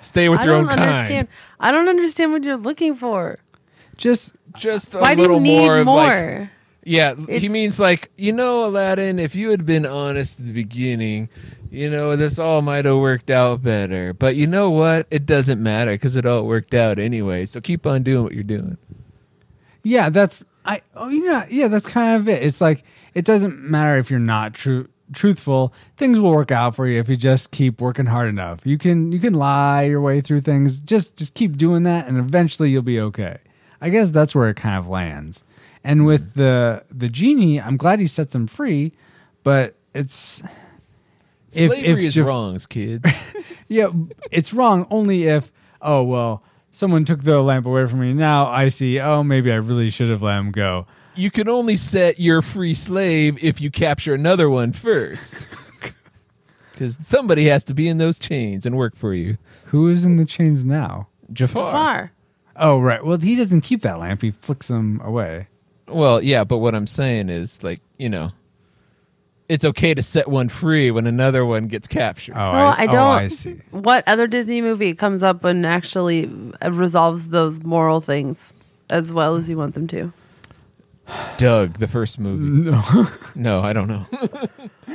Stay with I your don't own understand. kind. I don't understand what you're looking for. just Just a Why do little you need more, more? like Yeah, he It's- means like, you know, Aladdin, if you had been honest at the beginning, you know, this all might have worked out better. But you know what? It doesn't matter because it all worked out anyway. So keep on doing what you're doing. yeah, that's I. Oh yeah, yeah. That's kind of it. It's like it doesn't matter if you're not true truthful. Things will work out for you if you just keep working hard enough. You can you can lie your way through things. Just just keep doing that, and eventually you'll be okay. I guess that's where it kind of lands. And hmm. with the the genie, I'm glad he sets him free, but it's If- Slavery if is Jaf- wrong, kids. yeah, it's wrong only if oh well, someone took the lamp away from me. Now I see. Oh, maybe I really should have let him go. You can only set your free slave if you capture another one first. Because somebody has to be in those chains and work for you. Who is in the chains now? Jafar. Far. Oh right. Well, he doesn't keep that lamp. He flicks them away. Well, yeah, but what I'm saying is, like, you know, it's okay to set one free when another one gets captured. Oh, Well, I, I, don't. Oh, I see. What other Disney movie comes up and actually uh, resolves those moral things as well as you want them to? Doug, the first movie. No. No, I don't know.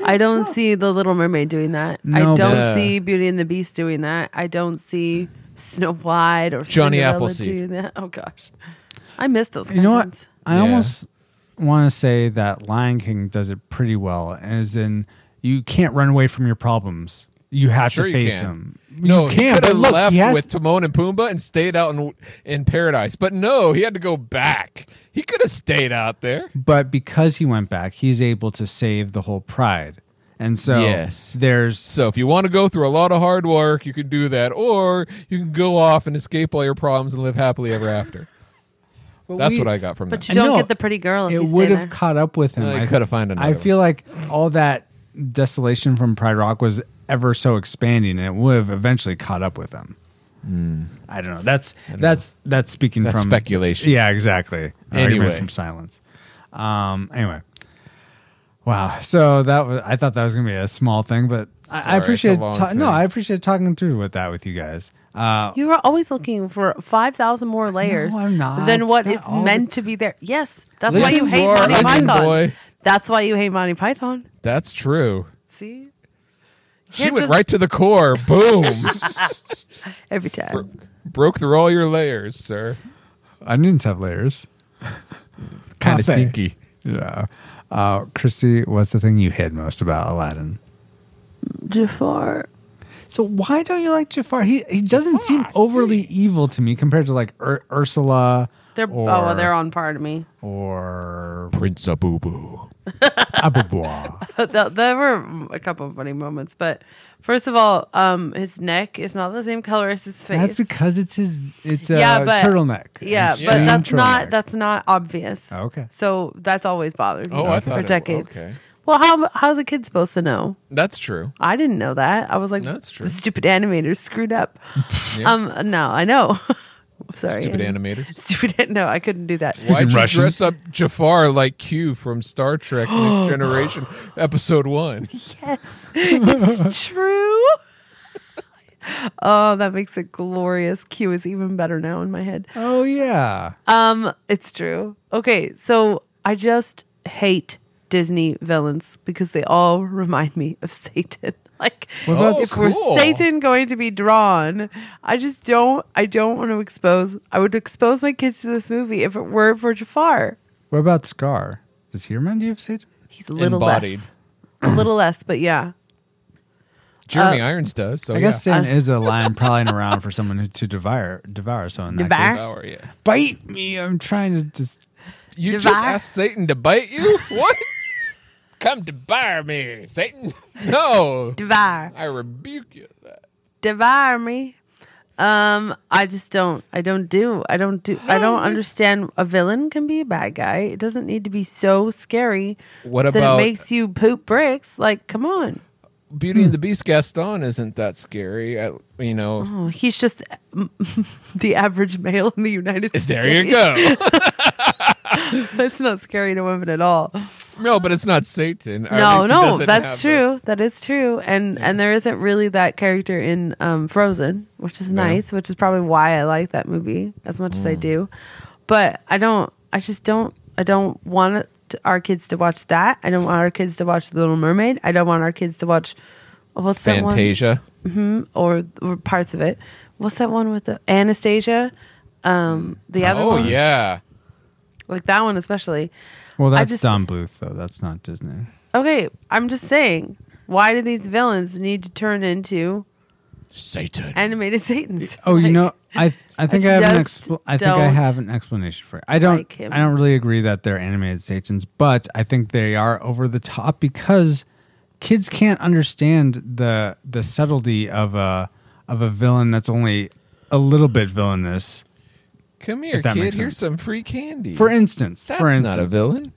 I don't see The Little Mermaid doing that. No, I don't but- see Beauty and the Beast doing that. I don't see Snow White or Johnny Cinderella Appleseed. doing that. Oh gosh, I miss those. you know what? cartoons. I Yeah. almost want to say that Lion King does it pretty well, as in you can't run away from your problems. You have Sure to face can. them. No, you he can. could But have left has, with Timon and Pumbaa and stayed out in in paradise. But no, he had to go back. He could have stayed out there. but because he went back, he's able to save the whole pride. And so Yes. there's So if you want to go through a lot of hard work, you can do that, or you can go off and escape all your problems and live happily ever after. That's we- what I got from But that. you don't know. get the pretty girl. If it you would have caught up with him. Uh, I- coulda found another I one. feel like all that desolation from Pride Rock was ever so expanding, and it would have eventually caught up with him. I don't know. That's that's that's speaking That's from speculation. Yeah, exactly. Anyway. from silence. Um. Anyway. Wow. So that was. I thought that was gonna be a small thing, but I, I Sorry, it's a appreciate. ta- no. I appreciate talking through with that with you guys. Uh, You are always looking for five thousand more layers I'm not. than what is It's is not all meant to be there. Yes, that's why you hate boy, Monty listen, Python. boy. That's why you hate Monty Python. That's true. See, She went just- right to the core. Boom. every time. Broke through all your layers, sir. onions have layers. Kind of stinky. Yeah. Uh, Christy, what's the thing you hid most about Aladdin? Jafar. So why don't you like Jafar? He he doesn't seem overly evil to me compared to like Ur- Ursula They're or, oh, well, they're on par to me. or Prince Abubu. Abubwa. Th- there were a couple of funny moments, but first of all, um, his neck is not the same color as his face. That's because it's his it's a Yeah, but- turtleneck. yeah, but Extreme that's not that's not obvious. Oh, okay. So that's always bothered me Oh, I for thought it- decades. okay. Well, how how's a kid supposed to know? That's true. I didn't know that. I was like, That's true. The stupid animators screwed up. Yeah. Um, no, I know. Sorry, Stupid Annie. animators. Stupid. No, I couldn't do that. Why'd you Russian. dress up Jafar like Q from Star Trek Next Generation, Episode 1? Yes, it's true. oh, that makes it glorious. Q is even better now in my head. Oh yeah. Um, it's true. Okay, so I just hate Disney villains because they all remind me of Satan. Like What about Oh, if we're. Satan going to be drawn, I just don't I don't want to expose I would expose my kids to this movie if it were for Jafar. What about Scar? Does he remind you of Satan? He's a little Embodied. less. A little less, but yeah. Jeremy Uh, Irons does. So I guess yeah. Satan is a lion prowling around for someone who- to devour. Devour. So in that Devour? case, Power, yeah. bite me. I'm trying to just. You Devour? just asked Satan to bite you? What? Come devour me, Satan. No. Devour. I rebuke you. That. Devour me. Um, I just don't. I don't do. I don't do. I don't understand. A villain can be a bad guy. It doesn't need to be so scary What that about it makes you poop bricks. Like, come on. Beauty and the Beast? Gaston isn't that scary. I, you know, Oh, he's just the average male in the United States. there you go. That's not scary to women at all. No, but it's not Satan. No, no, that's true. That is true. And and there isn't really that character in um, Frozen, which is nice, which is probably why I like that movie as much as I Mm. do. But I don't. I just don't. I don't want to- our kids to watch that. I don't want our kids to watch The Little Mermaid. I don't want our kids to watch what's that one? Fantasia. or, or parts of it. What's that one with the Anastasia? Um, the other Oh one, yeah. like that one especially. Well, that's just- Don Bluth, though. That's not Disney. Okay, I'm just saying, why do these villains need to turn into Satan. animated Satans? Oh, you know, I th- I think I, have an expl- I think I have an explanation for it. I don't like him. I don't really agree that they're animated Satans, but I think they are over the top because kids can't understand the the subtlety of a of a villain that's only a little bit villainous. Come here, kid. Here's sense. some free candy. For instance, That's for instance, not a villain.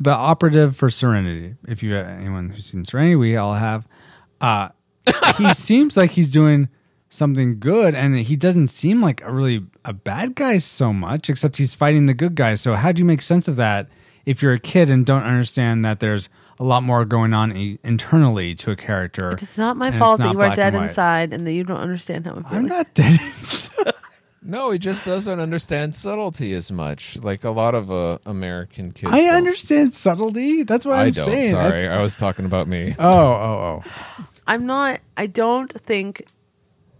the operative for Serenity. If you anyone who's seen Serenity, we all have. Uh, he seems like he's doing something good, and he doesn't seem like a really a bad guy so much. Except he's fighting the good guys. So how do you make sense of that if you're a kid and don't understand that there's a lot more going on e- internally to a character? It's not my fault that you are dead and inside and that you don't understand how I'm feeling. I'm not dead. No, he just doesn't understand subtlety as much, like a lot of uh, American kids. I don't. understand subtlety. That's what I I'm don't. saying. Sorry, I was talking about me. Oh, oh, oh. I'm not. I don't think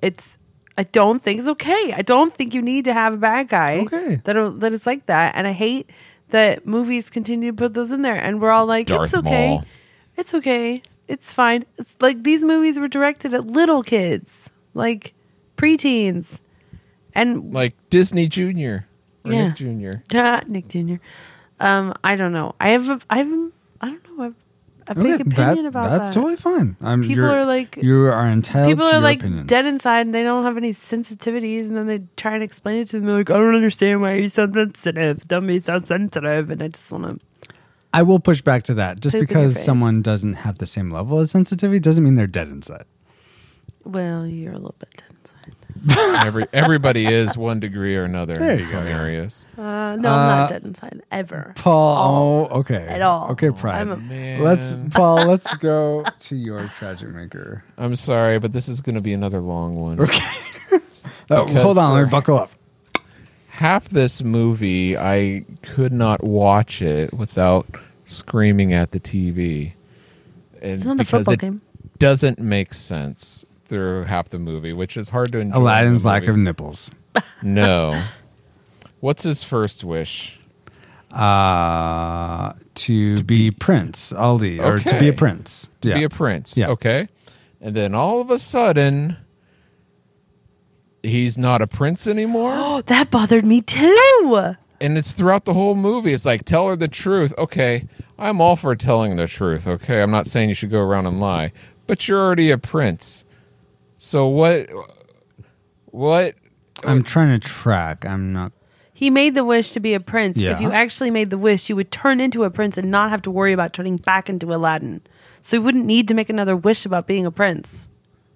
it's. I don't think it's okay. I don't think you need to have a bad guy. Okay. That are, that is like that, and I hate that movies continue to put those in there, and we're all like, Darth it's okay, Maul. it's okay, it's fine. It's like these movies were directed at little kids, like preteens, and Like Disney Junior or Yeah. Nick Junior. Ah, Nick Jr. Um, I don't know. I have a, I have a, I don't know. I have a big Okay, opinion that- about that's that. totally fine. I'm, People you're- like- you are entitled People to are your like opinion. dead inside and they don't have any sensitivities, and then they try and explain it to them. They're like, I don't understand why you're so sensitive. Don't be so sensitive. And I just want to. I will push back to that. Just Poop in your because someone doesn't have the same level of sensitivity doesn't mean they're dead inside. Well, you're a little bit dead inside. Every everybody is one degree or another There in you go, some areas. Uh, no, I'm Uh, not dead inside ever. Paul, oh, okay. At all. Okay, pride. I'm Man, let's Paul, let's go to your tragic maker. I'm sorry, but this is going to be another long one. Oh, Because hold on, let me buckle up. Half this movie, I could not watch it without screaming at the TV. And It's not a football it game. doesn't make sense through half the movie, which is hard to enjoy. Aladdin's lack of nipples. no. What's his first wish? Uh to be Prince Ali or to be a prince. To yeah. be a prince. Yeah. Okay. And then all of a sudden, he's not a prince anymore. Oh, that bothered me too. and it's throughout the whole movie. It's like tell her the truth. Okay, I'm all for telling the truth. Okay, I'm not saying you should go around and lie, but you're already a prince. So what? What? I'm trying to track. I'm not He made the wish to be a prince. Yeah. If you actually made the wish, you would turn into a prince and not have to worry about turning back into Aladdin. So you wouldn't need to make another wish about being a prince.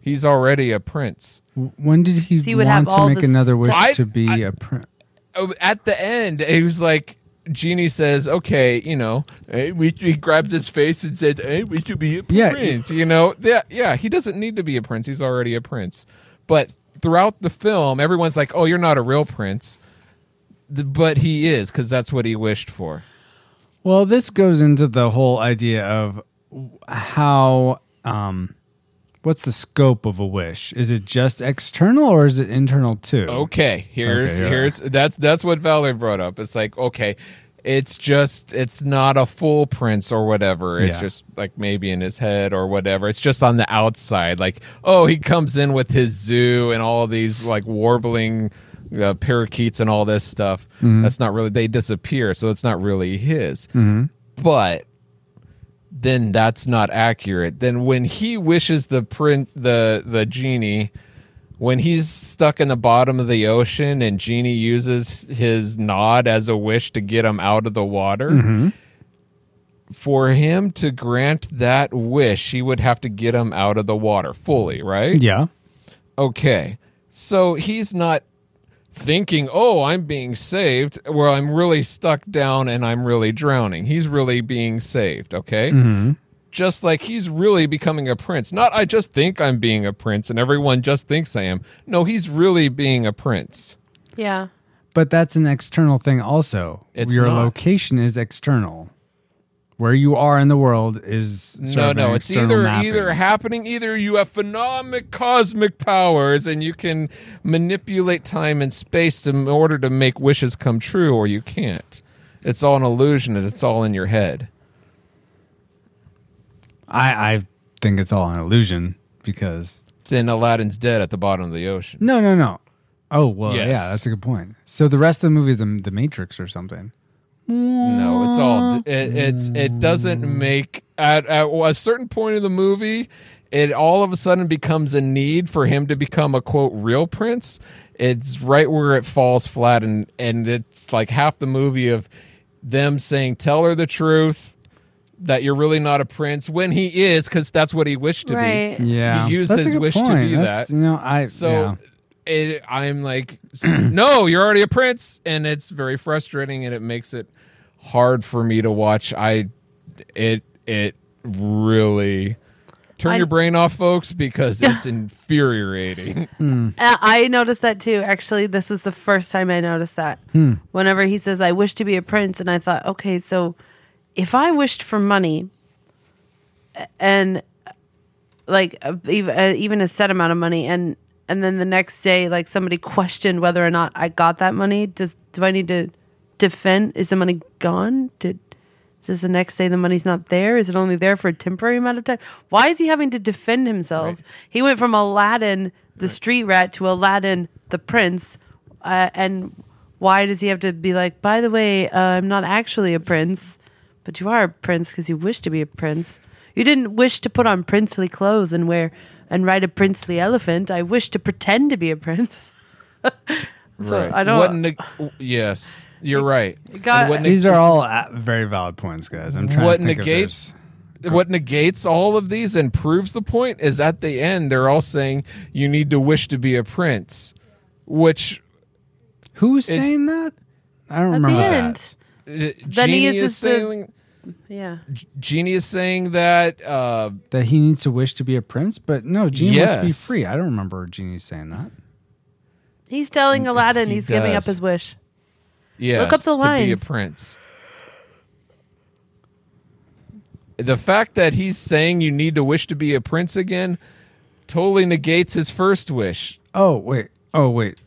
He's already a prince. when did he So you would have want to make another wish I- to be I- a prince? Oh, At the end, he was like. Genie says, "Okay, you know." Hey, we, he grabs his face and said, "Hey, we should be a Yeah. prince." You know, yeah, yeah. He doesn't need to be a prince; he's already a prince. But throughout the film, everyone's like, "Oh, you're not a real prince," but he is because that's what he wished for. Well, this goes into the whole idea of how um what's the scope of a wish? Is it just external or is it internal too? Okay, here's Okay, here's that's that's what Valerie brought up. It's like okay, it's just it's not a full prince or whatever. It's Yeah. just like maybe in his head or whatever. It's just on the outside. Like oh, he comes in with his zoo and all these like warbling uh, parakeets and all this stuff. Mm-hmm. That's not really they disappear, so it's not really his. But then that's not accurate. Then when he wishes the print the the genie when he's stuck in the bottom of the ocean and Genie uses his nod as a wish to get him out of the water. Mm-hmm. For him to grant that wish, he would have to get him out of the water fully, right? Yeah. Okay. So he's not thinking, oh, I'm being saved, where I'm really stuck down and I'm really drowning. He's really being saved, okay? Mm-hmm. Just like he's really becoming a prince. Not, I just think I'm being a prince and everyone just thinks I am. No, he's really being a prince. Yeah. But that's an external thing also. It's Your not. location is external. Where you are in the world is no, no, it's either mapping. either happening. Either you have phenomenal cosmic powers and you can manipulate time and space in order to make wishes come true, or you can't. It's all an illusion, and it's all in your head. I, I think it's all an illusion because Then Aladdin's dead at the bottom of the ocean. no, no, no. Oh well, Yes. yeah, that's a good point. So the rest of the movie is the, the Matrix or something. No, it's all mm. it, it's it doesn't make at, at a certain point in the movie, it all of a sudden becomes a need for him to become a quote real prince. It's right where it falls flat, and and it's like half the movie of them saying, "Tell her the truth." That you're really not a prince when he is, because that's what he wished to Right. be. Yeah, he used that's his good wish to be That's, that. You know, I So yeah. It, I'm like, no, you're already a prince, and it's very frustrating, and it makes it hard for me to watch. I, it, it really turn I- your brain off, folks, because it's infuriating. Uh, I noticed that too. Actually, this was the first time I noticed that. Whenever he says, "I wish to be a prince," and I thought, okay, so if I wished for money, and like even, even a set amount of money, and and then the next day, like somebody questioned whether or not I got that money, does do I need to defend? Is the money gone? Did does the next day the money's not there? Is it only there for a temporary amount of time? Why is he having to defend himself? He went from Aladdin, the street rat, to Aladdin, the prince. Uh, and why does he have to be like, by the way, uh, I'm not actually a prince, but you are a prince because you wish to be a prince. You didn't wish to put on princely clothes and wear and ride a princely elephant. I wish to pretend to be a prince. so right. I don't. What neg- yes, you're right. got- what neg- These are all uh, very valid points, guys. I'm trying what to think negates of what negates all of these and proves the point is at the end they're all saying you need to wish to be a prince which Who's It's- saying that? I don't At the remember end, that. uh, Then he is is just the- saying yeah. Genie is saying that uh, That he needs to wish to be a prince, but no, Genie wants to be free. I don't remember Genie saying that. He's telling Aladdin he he's giving up his wish. Yeah, look up the lines. to be a prince. The fact that he's saying you need to wish to be a prince again totally negates his first wish. Oh wait, oh wait.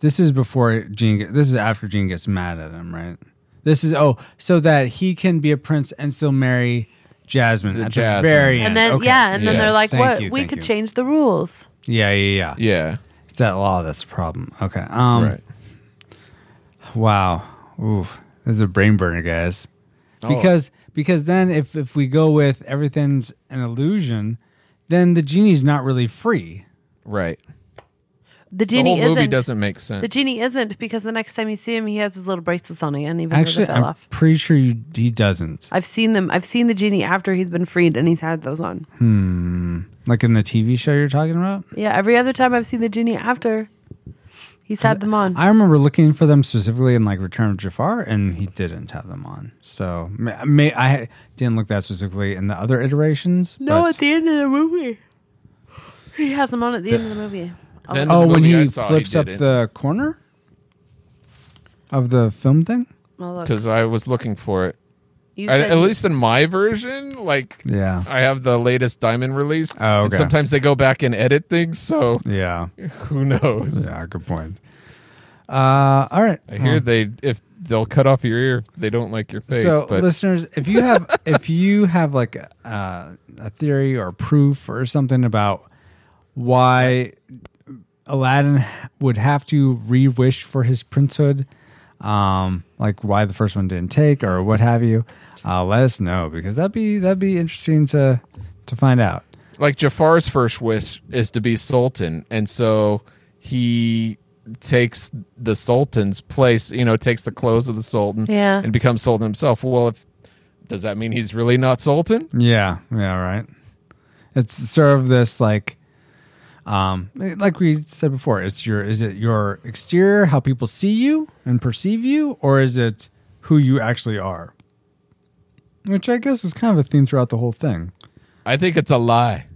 This is before Gene. This is after Gene gets mad at him, right? This is oh, so that he can be a prince and still marry Jasmine The at Jasmine. the very end. And then Okay. yeah, and then they're like, Thank "What? you, we thank could you. change the rules." Yeah, yeah, yeah. Yeah, It's that law that's the problem. Okay. Um. right. Wow. Oof. This is a brain burner, guys. Oh. Because because then if if we go with everything's an illusion, then the genie's not really free. Right. The The genie whole movie isn't. doesn't make sense. The genie isn't because the next time you see him, he has his little bracelets on again, even Actually, fell I'm off. pretty sure you, he doesn't. I've seen them. I've seen the genie after he's been freed, and he's had those on. Hmm, like in the TV show you're talking about. Yeah, every other time I've seen the genie after, he's had them on. I remember looking for them specifically in like Return of Jafar, and he didn't have them on. So may, may, I didn't look that specifically in the other iterations. no, but- at the end of the movie, he has them on at the end of the movie. Oh, Then- oh, when he saw, he flips up didn't. the corner of the film thing. because I was looking for it. you I- said at least in my version, like Yeah, I have the latest Diamond release. Oh, and okay. sometimes they go back and edit things, so yeah, who knows? yeah. Good point. Uh, all right. I hear Well, they if they'll cut off your ear, if they don't like your face. so, but listeners, if you have if you have like uh, a theory or proof or something about why Aladdin would have to re-wish for his princehood, um, like why the first one didn't take or what have you, uh, let us know because that'd be that'd be interesting to to find out. like Jafar's first wish is to be sultan, and so he takes the sultan's place. You know, takes the clothes of the sultan, Yeah. and becomes sultan himself. Well, if does that mean he's really not sultan? Yeah, yeah, right. It's sort of this like um like we said before, it's your is it your exterior, how people see you and perceive you, or is it who you actually are? Which I guess is kind of a theme throughout the whole thing. I think it's a lie.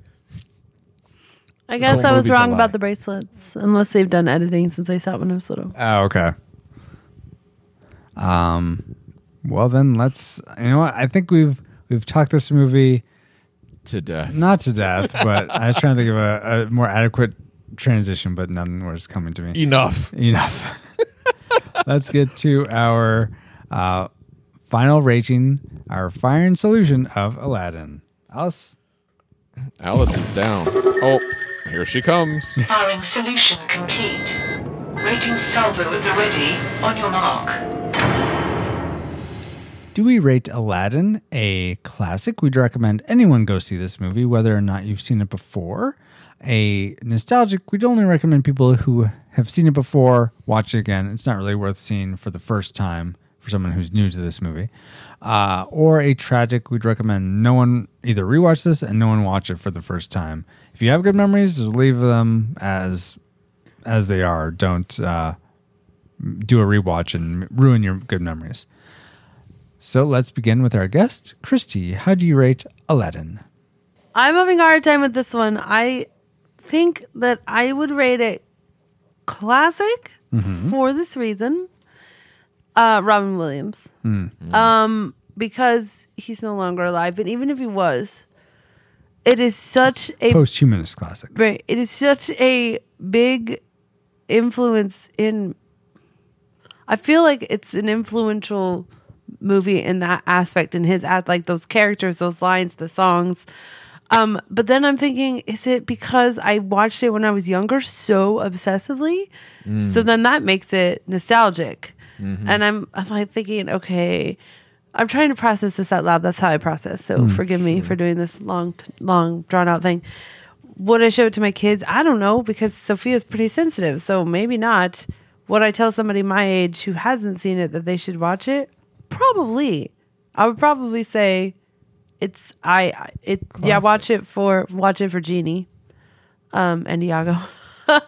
I guess I was wrong about the bracelets, unless they've done editing since I saw it when I was little. Oh, okay. Um well then let's you know what? I think we've we've talked this movie To death. not to death, but I was trying to think of a, a more adequate transition, but none was coming to me. Enough. enough. Let's get to our uh, final rating, our firing solution of Aladdin. Alice, Alice is down. Oh, here she comes. Firing solution complete. Rating salvo at the ready. On your mark. Do we rate Aladdin a classic? We'd recommend anyone go see this movie, whether or not you've seen it before. A nostalgic, we'd only recommend people who have seen it before watch it again. It's not really worth seeing for the first time for someone who's new to this movie. Uh, or a tragic, we'd recommend no one either rewatch this and no one watch it for the first time. If you have good memories, just leave them as as they are. Don't uh, do a rewatch and ruin your good memories. So let's begin with our guest, Christy. How do you rate Aladdin? I'm having a hard time with this one. I think that I would rate it classic for this reason. Uh, Robin Williams, um, because he's no longer alive. But even if he was, it is such a Posthumanist classic. Right. It is such a big influence in. I feel like it's an influential movie in that aspect, in his ad, like those characters, those lines, the songs. Um, but then I'm thinking, is it because I watched it when I was younger so obsessively? So mm. then that makes it nostalgic. Mm-hmm. And I'm I'm like thinking, okay, I'm trying to process this out loud. That's how I process. So mm, forgive me for doing this long, long drawn out thing. Would I show it to my kids? I don't know because Sophia's pretty sensitive, so maybe not. Would I tell somebody my age who hasn't seen it that they should watch it? Probably. I would probably say it's I I- it yeah watch it for watch it for Genie, um and Iago.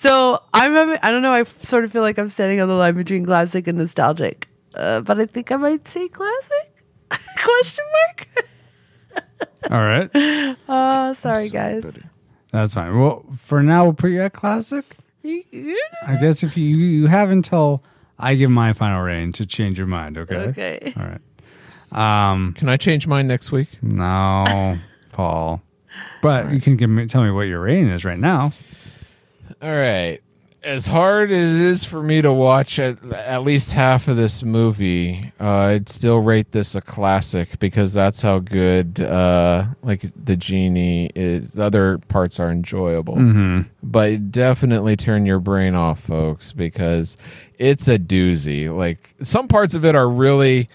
so I'm I don't know I sort of feel like I'm standing on the line between classic and nostalgic, uh, but I think I might say classic question mark. All right. Oh, sorry guys. That's fine. Well, for now, we'll put you at classic. You- you I guess if you you have until I give my final rating to change your mind. Okay. Okay. All right. Um. Can I change mine next week? No, Paul. But you can give me tell me what your rating is right now. All right. As hard as it is for me to watch at, at least half of this movie, uh, I'd still rate this a classic because that's how good, uh, like the genie is. The other parts are enjoyable, but definitely turn your brain off, folks, because it's a doozy. Like some parts of it are really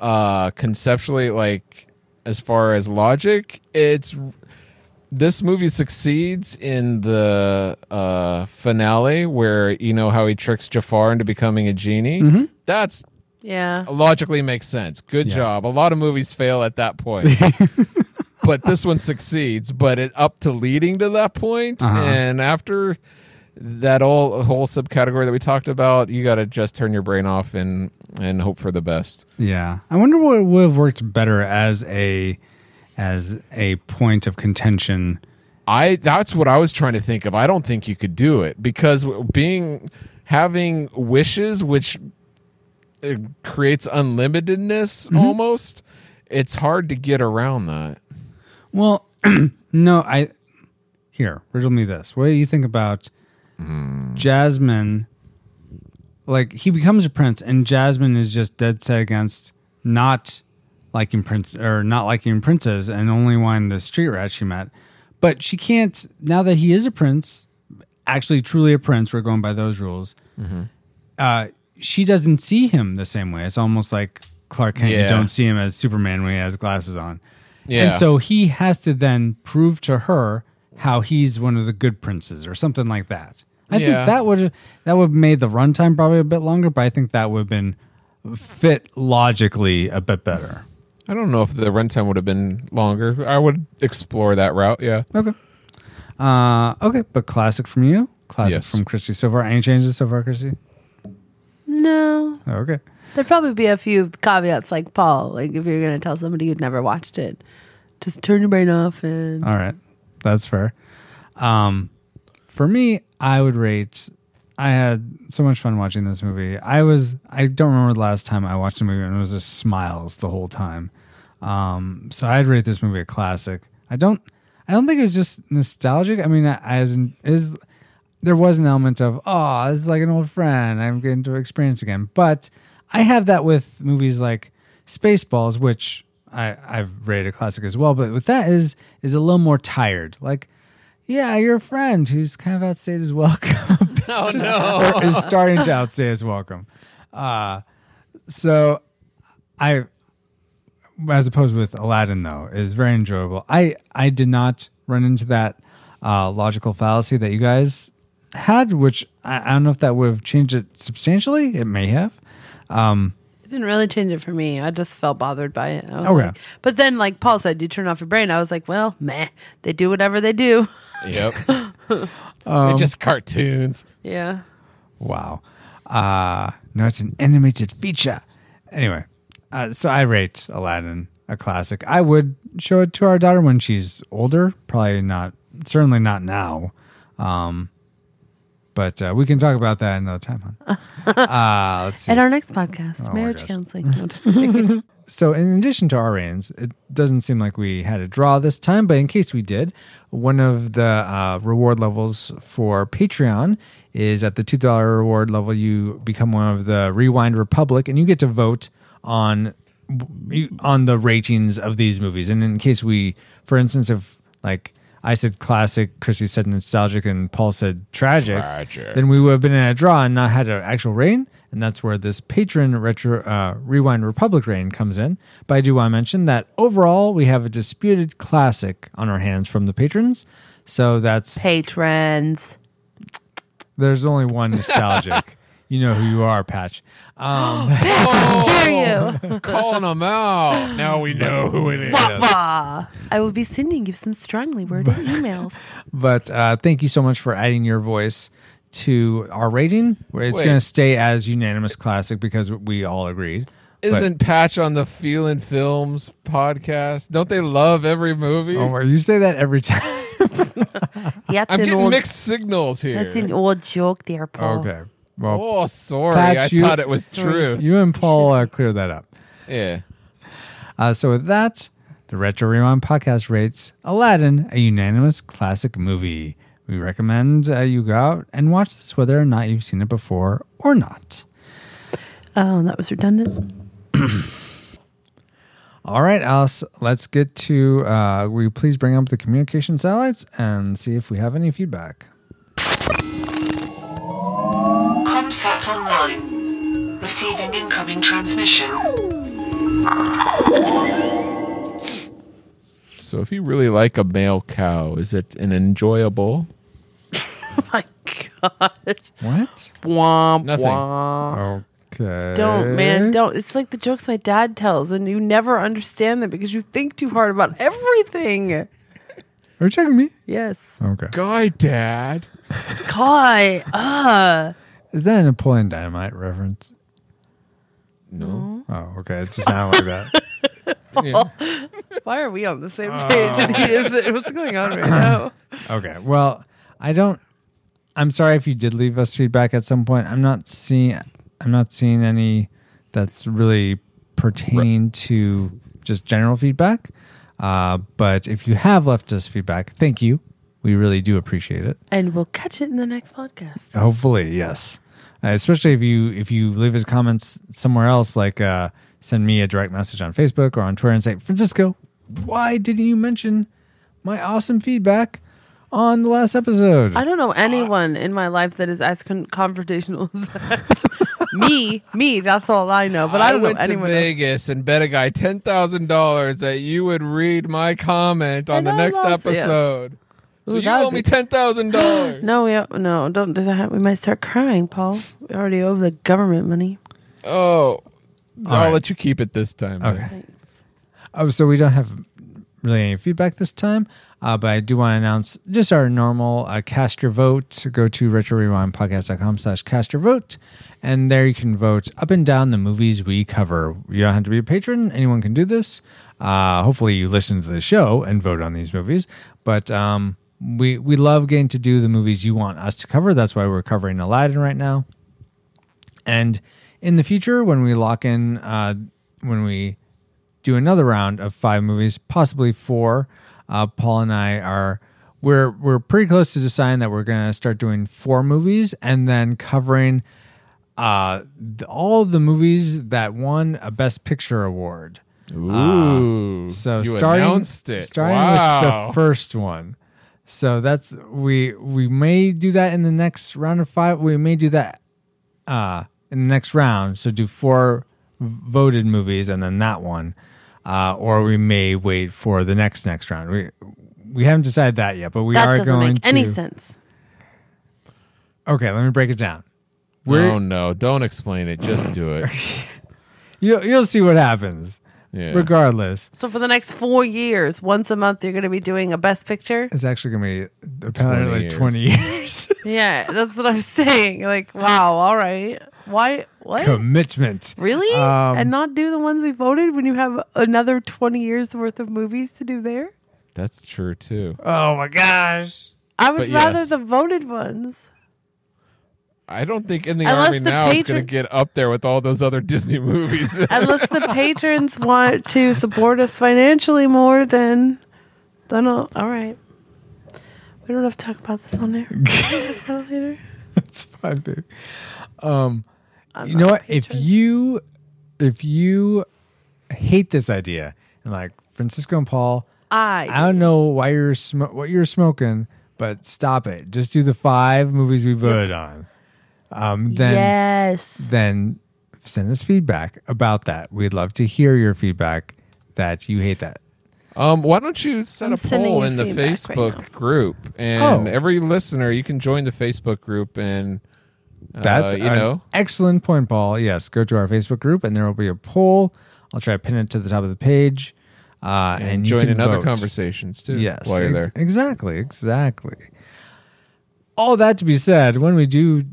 uh, conceptually, like as far as logic, it's this movie succeeds in the uh, finale where you know how he tricks Jafar into becoming a genie. That's Yeah. logically makes sense. Good Yeah. job. A lot of movies fail at that point. but this one succeeds, but it up to leading to that point, Uh-huh. and after that all whole subcategory that we talked about, you got to just turn your brain off and and hope for the best. Yeah. I wonder what would have worked better as a as a point of contention. I that's what I was trying to think of. I don't think you could do it because being having wishes which uh, creates unlimitedness almost it's hard to get around that. Well, no, I here, riddle me this. What do you think about Jasmine? Like he becomes a prince and Jasmine is just dead set against not liking prince or not liking princes and only wanting the street rat she met. But she can't now that he is a prince, actually truly a prince, we're going by those rules. Uh she doesn't see him the same way. It's almost like Clark Kent. You Yeah. don't see him as Superman when he has glasses on. Yeah. And so he has to then prove to her how he's one of the good princes or something like that. I Yeah. think that would that would have made the runtime probably a bit longer, but I think that would have been fit logically a bit better. I don't know if the runtime would have been longer. I would explore that route. Yeah. Okay. Uh, okay, but classic from you, classic Yes. from Christy so far. Any changes so far, Christy? No, Okay. there'd probably be a few caveats like Paul. Like if you're going to tell somebody who'd never watched it, just turn your brain off and All right, that's fair. Um, for me, I would rate. I had so much fun watching this movie. I was. I don't remember the last time I watched a movie and it was just smiles the whole time. Um, so I'd rate this movie a classic. I don't. I don't think it's just nostalgic. I mean, as is there was an element of oh, this is like an old friend. I'm getting to experience again. But I have that with movies like Spaceballs, which I, I've rated a classic as well. But with that is is a little more tired. Like, yeah, you're friend who's kind of outstayed his welcome. Oh no. is starting to outstay his welcome. Uh, so I, as opposed with Aladdin though, is very enjoyable. I I did not run into that uh, logical fallacy that you guys had, which I, I don't know if that would have changed it substantially. It may have. it didn't really change it for me. I just felt bothered by it. I was Okay. like- but then, like Paul said, you turn off your brain. I was like, well, meh. They do whatever they do. Yep. They're just cartoons. Yeah. Wow. Uh, no, it's an animated feature. Anyway, uh, so I rate Aladdin a classic. I would show it to our daughter when she's older. Probably not, certainly not now. Um, but uh, we can talk about that another time. Huh? uh, let's see. At our next podcast, my marriage counseling. No. So, in addition to our reigns, it doesn't seem like we had a draw this time, but in case we did, one of the uh, reward levels for Patreon is at the $2 reward level, you become one of the Rewind Republic and you get to vote on on the ratings of these movies. And in case we, for instance, if like I said classic, Chrissy said nostalgic, and Paul said tragic, Tragic. then we would have been in a draw and not had an actual reign. And that's where this patron retro uh, rewind republic reign comes in. But I do want to mention that overall we have a disputed classic on our hands from the patrons. So that's Patrons. there's only one nostalgic. you know who you are, Patch. Um, How dare you? Calling them out. Now we know who it is. Wah. I will be sending you some strongly worded emails. but uh, thank you so much for adding your voice to our rating. It's Wait. going to stay as unanimous classic because we all agreed. Isn't Patch on the Feelin' Films podcast? Don't they love every movie? Omar, you say that every time. Yeah, I'm an getting old, mixed signals here. That's an old joke there, Paul. okay. Well, Oh, sorry. Patch, I you- thought it was true. you and Paul uh, clear that up. yeah. Uh, so with that, the Retro Rewind podcast rates Aladdin a unanimous classic movie. We recommend uh, you go out and watch this whether or not you've seen it before or not. Oh, that was redundant. All right, Alice, let's get to. Uh, will you please bring up the communication satellites and see if we have any feedback? Comsat online. Receiving incoming transmission. So if you really like a male cow, is it an enjoyable? Oh my God. What? Womp, Nothing. womp. Okay. Don't, man. Don't. It's like the jokes my dad tells, and you never understand them because you think too hard about everything. Are you checking me? Yes. Okay. Guy dad. Kai. Uh. Is that a Napoleon Dynamite reference? No. Oh, okay. It just sounded like that. Yeah. Why are we on the same page? and he is. What's going on right now? Okay. Well, I don't. I'm sorry if you did leave us feedback at some point. I'm not seeing. I'm not seeing any that's really pertaining to just general feedback. Uh, but if you have left us feedback, thank you. We really do appreciate it. And we'll catch it in the next podcast. Hopefully, yes. Uh, especially if you if you leave his comments somewhere else, like uh, send me a direct message on Facebook or on Twitter and say, Francisco, why didn't you mention my awesome feedback on the last episode? I don't know anyone in my life that is as con- confrontational as that. me, me. That's all I know. But I, don't went know anyone. to else. Vegas and bet a guy ten thousand dollars that you would read my comment on And the I next lost, yeah. Episode. So Ooh, you that would owe me ten thousand dollars. No, we no, don't do that. We might start crying, Paul. We already owe the government money. Oh, I'll right. let you keep it this time. then. Okay. Oh, so we don't have really any feedback this time, uh, but I do want to announce just our normal uh, cast your vote. Go to retrorewindpodcast.com slash cast your vote, and there you can vote up and down the movies we cover. You don't have to be a patron. Anyone can do this. Uh, hopefully you listen to the show and vote on these movies, but um, we, we love getting to do the movies you want us to cover. That's why we're covering Aladdin right now. And in the future, when we lock in, uh, when we do another round of five movies, possibly four, uh, Paul and I are we're we're pretty close to deciding that we're going to start doing four movies and then covering uh, the, all the movies that won a Best Picture award. Ooh. So you starting announced it. starting wow. with the first one. So that's we we may do that in the next round of five. We may do that uh in the next round. So do four voted movies and then that one, uh, or we may wait for the next next round. We we haven't decided that yet, but we that are doesn't going make to. any sense. Okay, let me break it down. Oh no! Don't explain it. Just do it. You you'll see what happens. Yeah. Regardless, So for the next four years, once a month, you're going to be doing a best picture. it's actually gonna be apparently years. twenty years. Yeah, that's what I'm saying. Like, wow, all right. Why? What? Commitment. Really? Um, and not do the ones we voted when you have another 20 years worth of movies to do there? That's true too. Oh my gosh. I would But rather yes. the voted ones. I don't think in the Unless army the now is going to get up there with all those other Disney movies. Unless the patrons want to support us financially more, then, then I'll, all right. We don't have to talk about this on there. We'll talk about it later. It's fine, baby. Um, I'm you know what? If you if you hate this idea and like Francisco and Paul, I, I don't know why you're sm- what you're smoking, but stop it. Just do the five movies we voted on. Um, then yes. then send us feedback about that. We'd love to hear your feedback that you hate that. um, why don't you set I'm a poll in the feedback right Facebook group, and Oh. every listener you can join the Facebook group, and uh, That's you an know excellent point, Paul. Yes, go to our Facebook group and there will be a poll. I'll try to pin it to the top of the page. Uh, and, and you join can in other vote. conversations too. Yes, while you're ex- there. exactly, exactly. All that to be said, when we do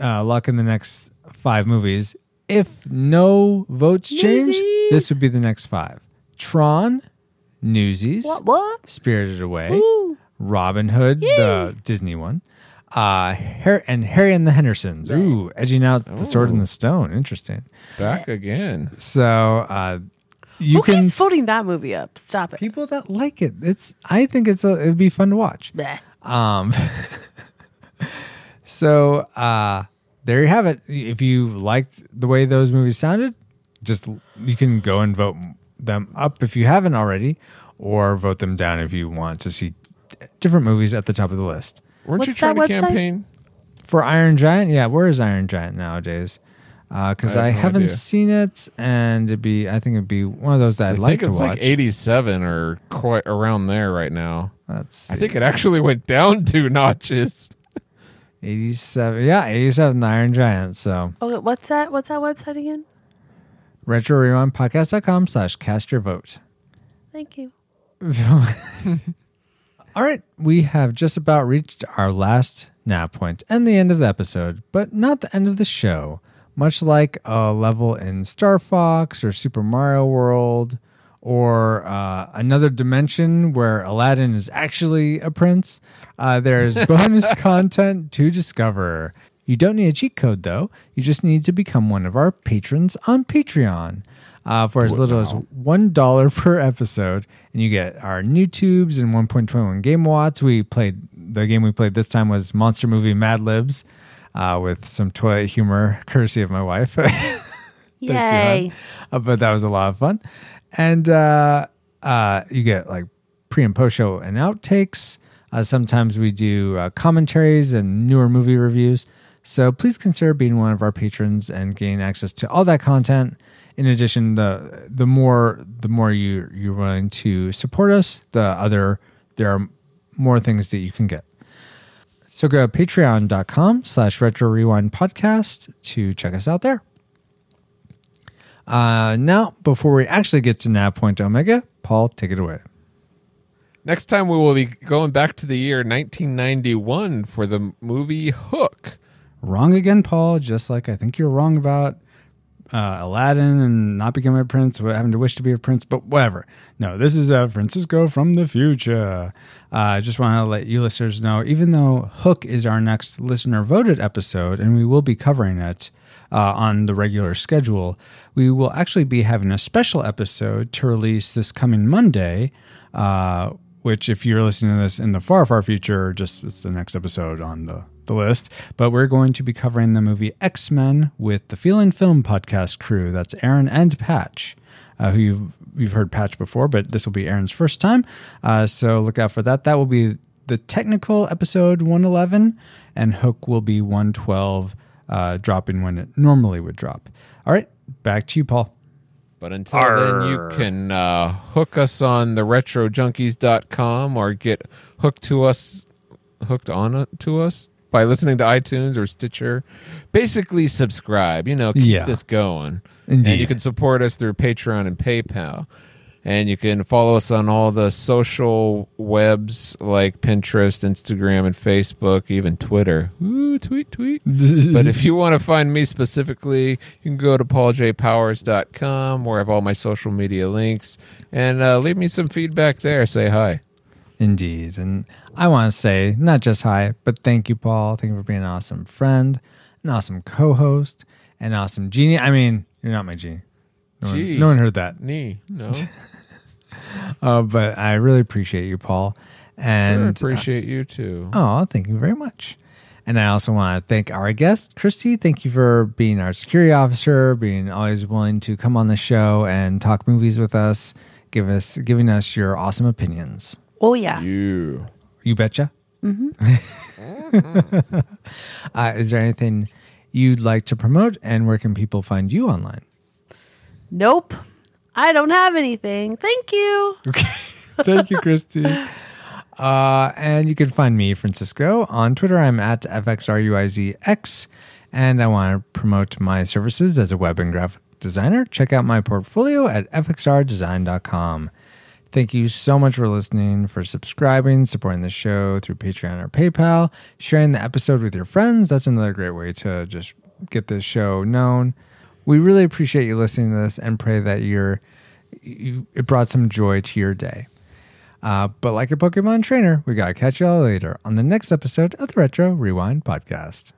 uh, luck in the next five movies, if no votes change, Newsies. this would be the next five: Tron, Newsies, What? What? Spirited Away, Ooh. Robin Hood, the Disney one, uh, Har- and Harry and the Hendersons. Ooh, edging out the Sword and the Stone. Interesting. Back again. So uh, you Who can keeps s- voting that movie up? Stop it. people that like it. It's I think it's a, it'd be fun to watch. Bleh. Um, so uh, there you have it. If you liked the way those movies sounded, just you can go and vote them up if you haven't already, or vote them down if you want to see different movies at the top of the list. Weren't you What's trying that to website? campaign? For Iron Giant, yeah, where is Iron Giant nowadays? Because I I, have no haven't idea. seen it, and it'd be I think it'd be one of those that I'd I like think to it's watch. like 87 or quite around there right now. Let's I think it actually went down two notches. 87. Yeah, 87 the Iron Giant. So Okay, what's that? What's that website again? retro rewind podcast.com slash cast your vote. Thank you. All right, we have just about reached our last nav point and the end of the episode, but not the end of the show. Much like a level in Star Fox or Super Mario World or uh, another dimension where Aladdin is actually a prince, uh, there's bonus content to discover. You don't need a cheat code though. You just need to become one of our patrons on Patreon. Uh, for as little as one dollar per episode, and you get our new tubes and 1.21 game watts. We played the game we played this time was Monster Movie Mad Libs, uh, with some toilet humor, courtesy of my wife. Yay. Uh, but that was a lot of fun. And uh, uh, you get like pre and post show and outtakes. Uh, sometimes we do uh, commentaries and newer movie reviews. So please consider being one of our patrons and gain access to all that content. In addition, the the more the more you you're willing to support us, the other there are more things that you can get. So go to patreon.com slash retro rewind podcast to check us out there. Uh, now, before we actually get to Nav Point Omega, Paul, take it away. Next time we will be going back to the year 1991 for the movie Hook. Wrong again, Paul. Just like I think you're wrong about uh, Aladdin and not becoming a prince, having to wish to be a prince, but whatever. No, this is uh, Francisco from the future. Uh, I just want to let you listeners know, even though Hook is our next listener voted episode, and we will be covering it uh, on the regular schedule, we will actually be having a special episode to release this coming Monday. Uh, which, if you're listening to this in the far, far future, just it's the next episode on the the list, but we're going to be covering the movie X Men with the Feelin' Film podcast crew. That's Aaron and Patch, uh, who you've, you've heard Patch before, but this will be Aaron's first time. Uh, so look out for that. That will be the technical episode 111, and Hook will be 112, uh, dropping when it normally would drop. All right, back to you, Paul. But until then, you can uh, hook us on the retrojunkies.com or get hooked to us, hooked on to us by listening to iTunes or Stitcher. Basically, subscribe. You know, keep Yeah. this going. Indeed. And you can support us through Patreon and PayPal. And you can follow us on all the social webs like Pinterest, Instagram, and Facebook, even Twitter. Ooh, tweet, tweet. but if you want to find me specifically, you can go to pauljpowers.com where I have all my social media links and uh, leave me some feedback there. Say hi. Indeed. And I want to say not just hi, but thank you, Paul. Thank you for being an awesome friend, an awesome co host, an awesome genie. I mean, you're not my genie. No one, no one heard that. Knee. No. Uh, but I really appreciate you, Paul. Sure, And appreciate you too. Oh, thank you very much. And I also want to thank our guest, Christy. Thank you for being our security officer, being always willing to come on the show and talk movies with us, give us giving us your awesome opinions. Oh yeah. You. You betcha. Mm-hmm. uh, is there anything you'd like to promote, and where can people find you online? Nope. I don't have anything. Thank you. Okay. Thank you, Christy. Uh, and you can find me, Francisco, on Twitter. I'm at FXRUIZX. And I want to promote my services as a web and graphic designer. Check out my portfolio at fxrdesign.com. Thank you so much for listening, for subscribing, supporting the show through Patreon or PayPal, sharing the episode with your friends. That's another great way to just get this show known. We really appreciate you listening to this and pray that you're you, it brought some joy to your day. Uh, but like a Pokemon trainer, we gotta catch y'all later on the next episode of the Retro Rewind Podcast.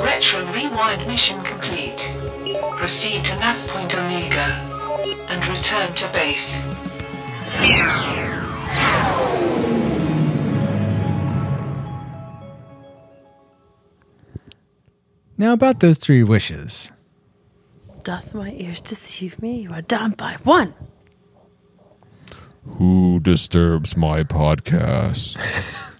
Retro Rewind mission complete. Proceed to nav point Omega and return to base. Now about those three wishes. Doth my ears deceive me? You are down by one. Who disturbs my podcast?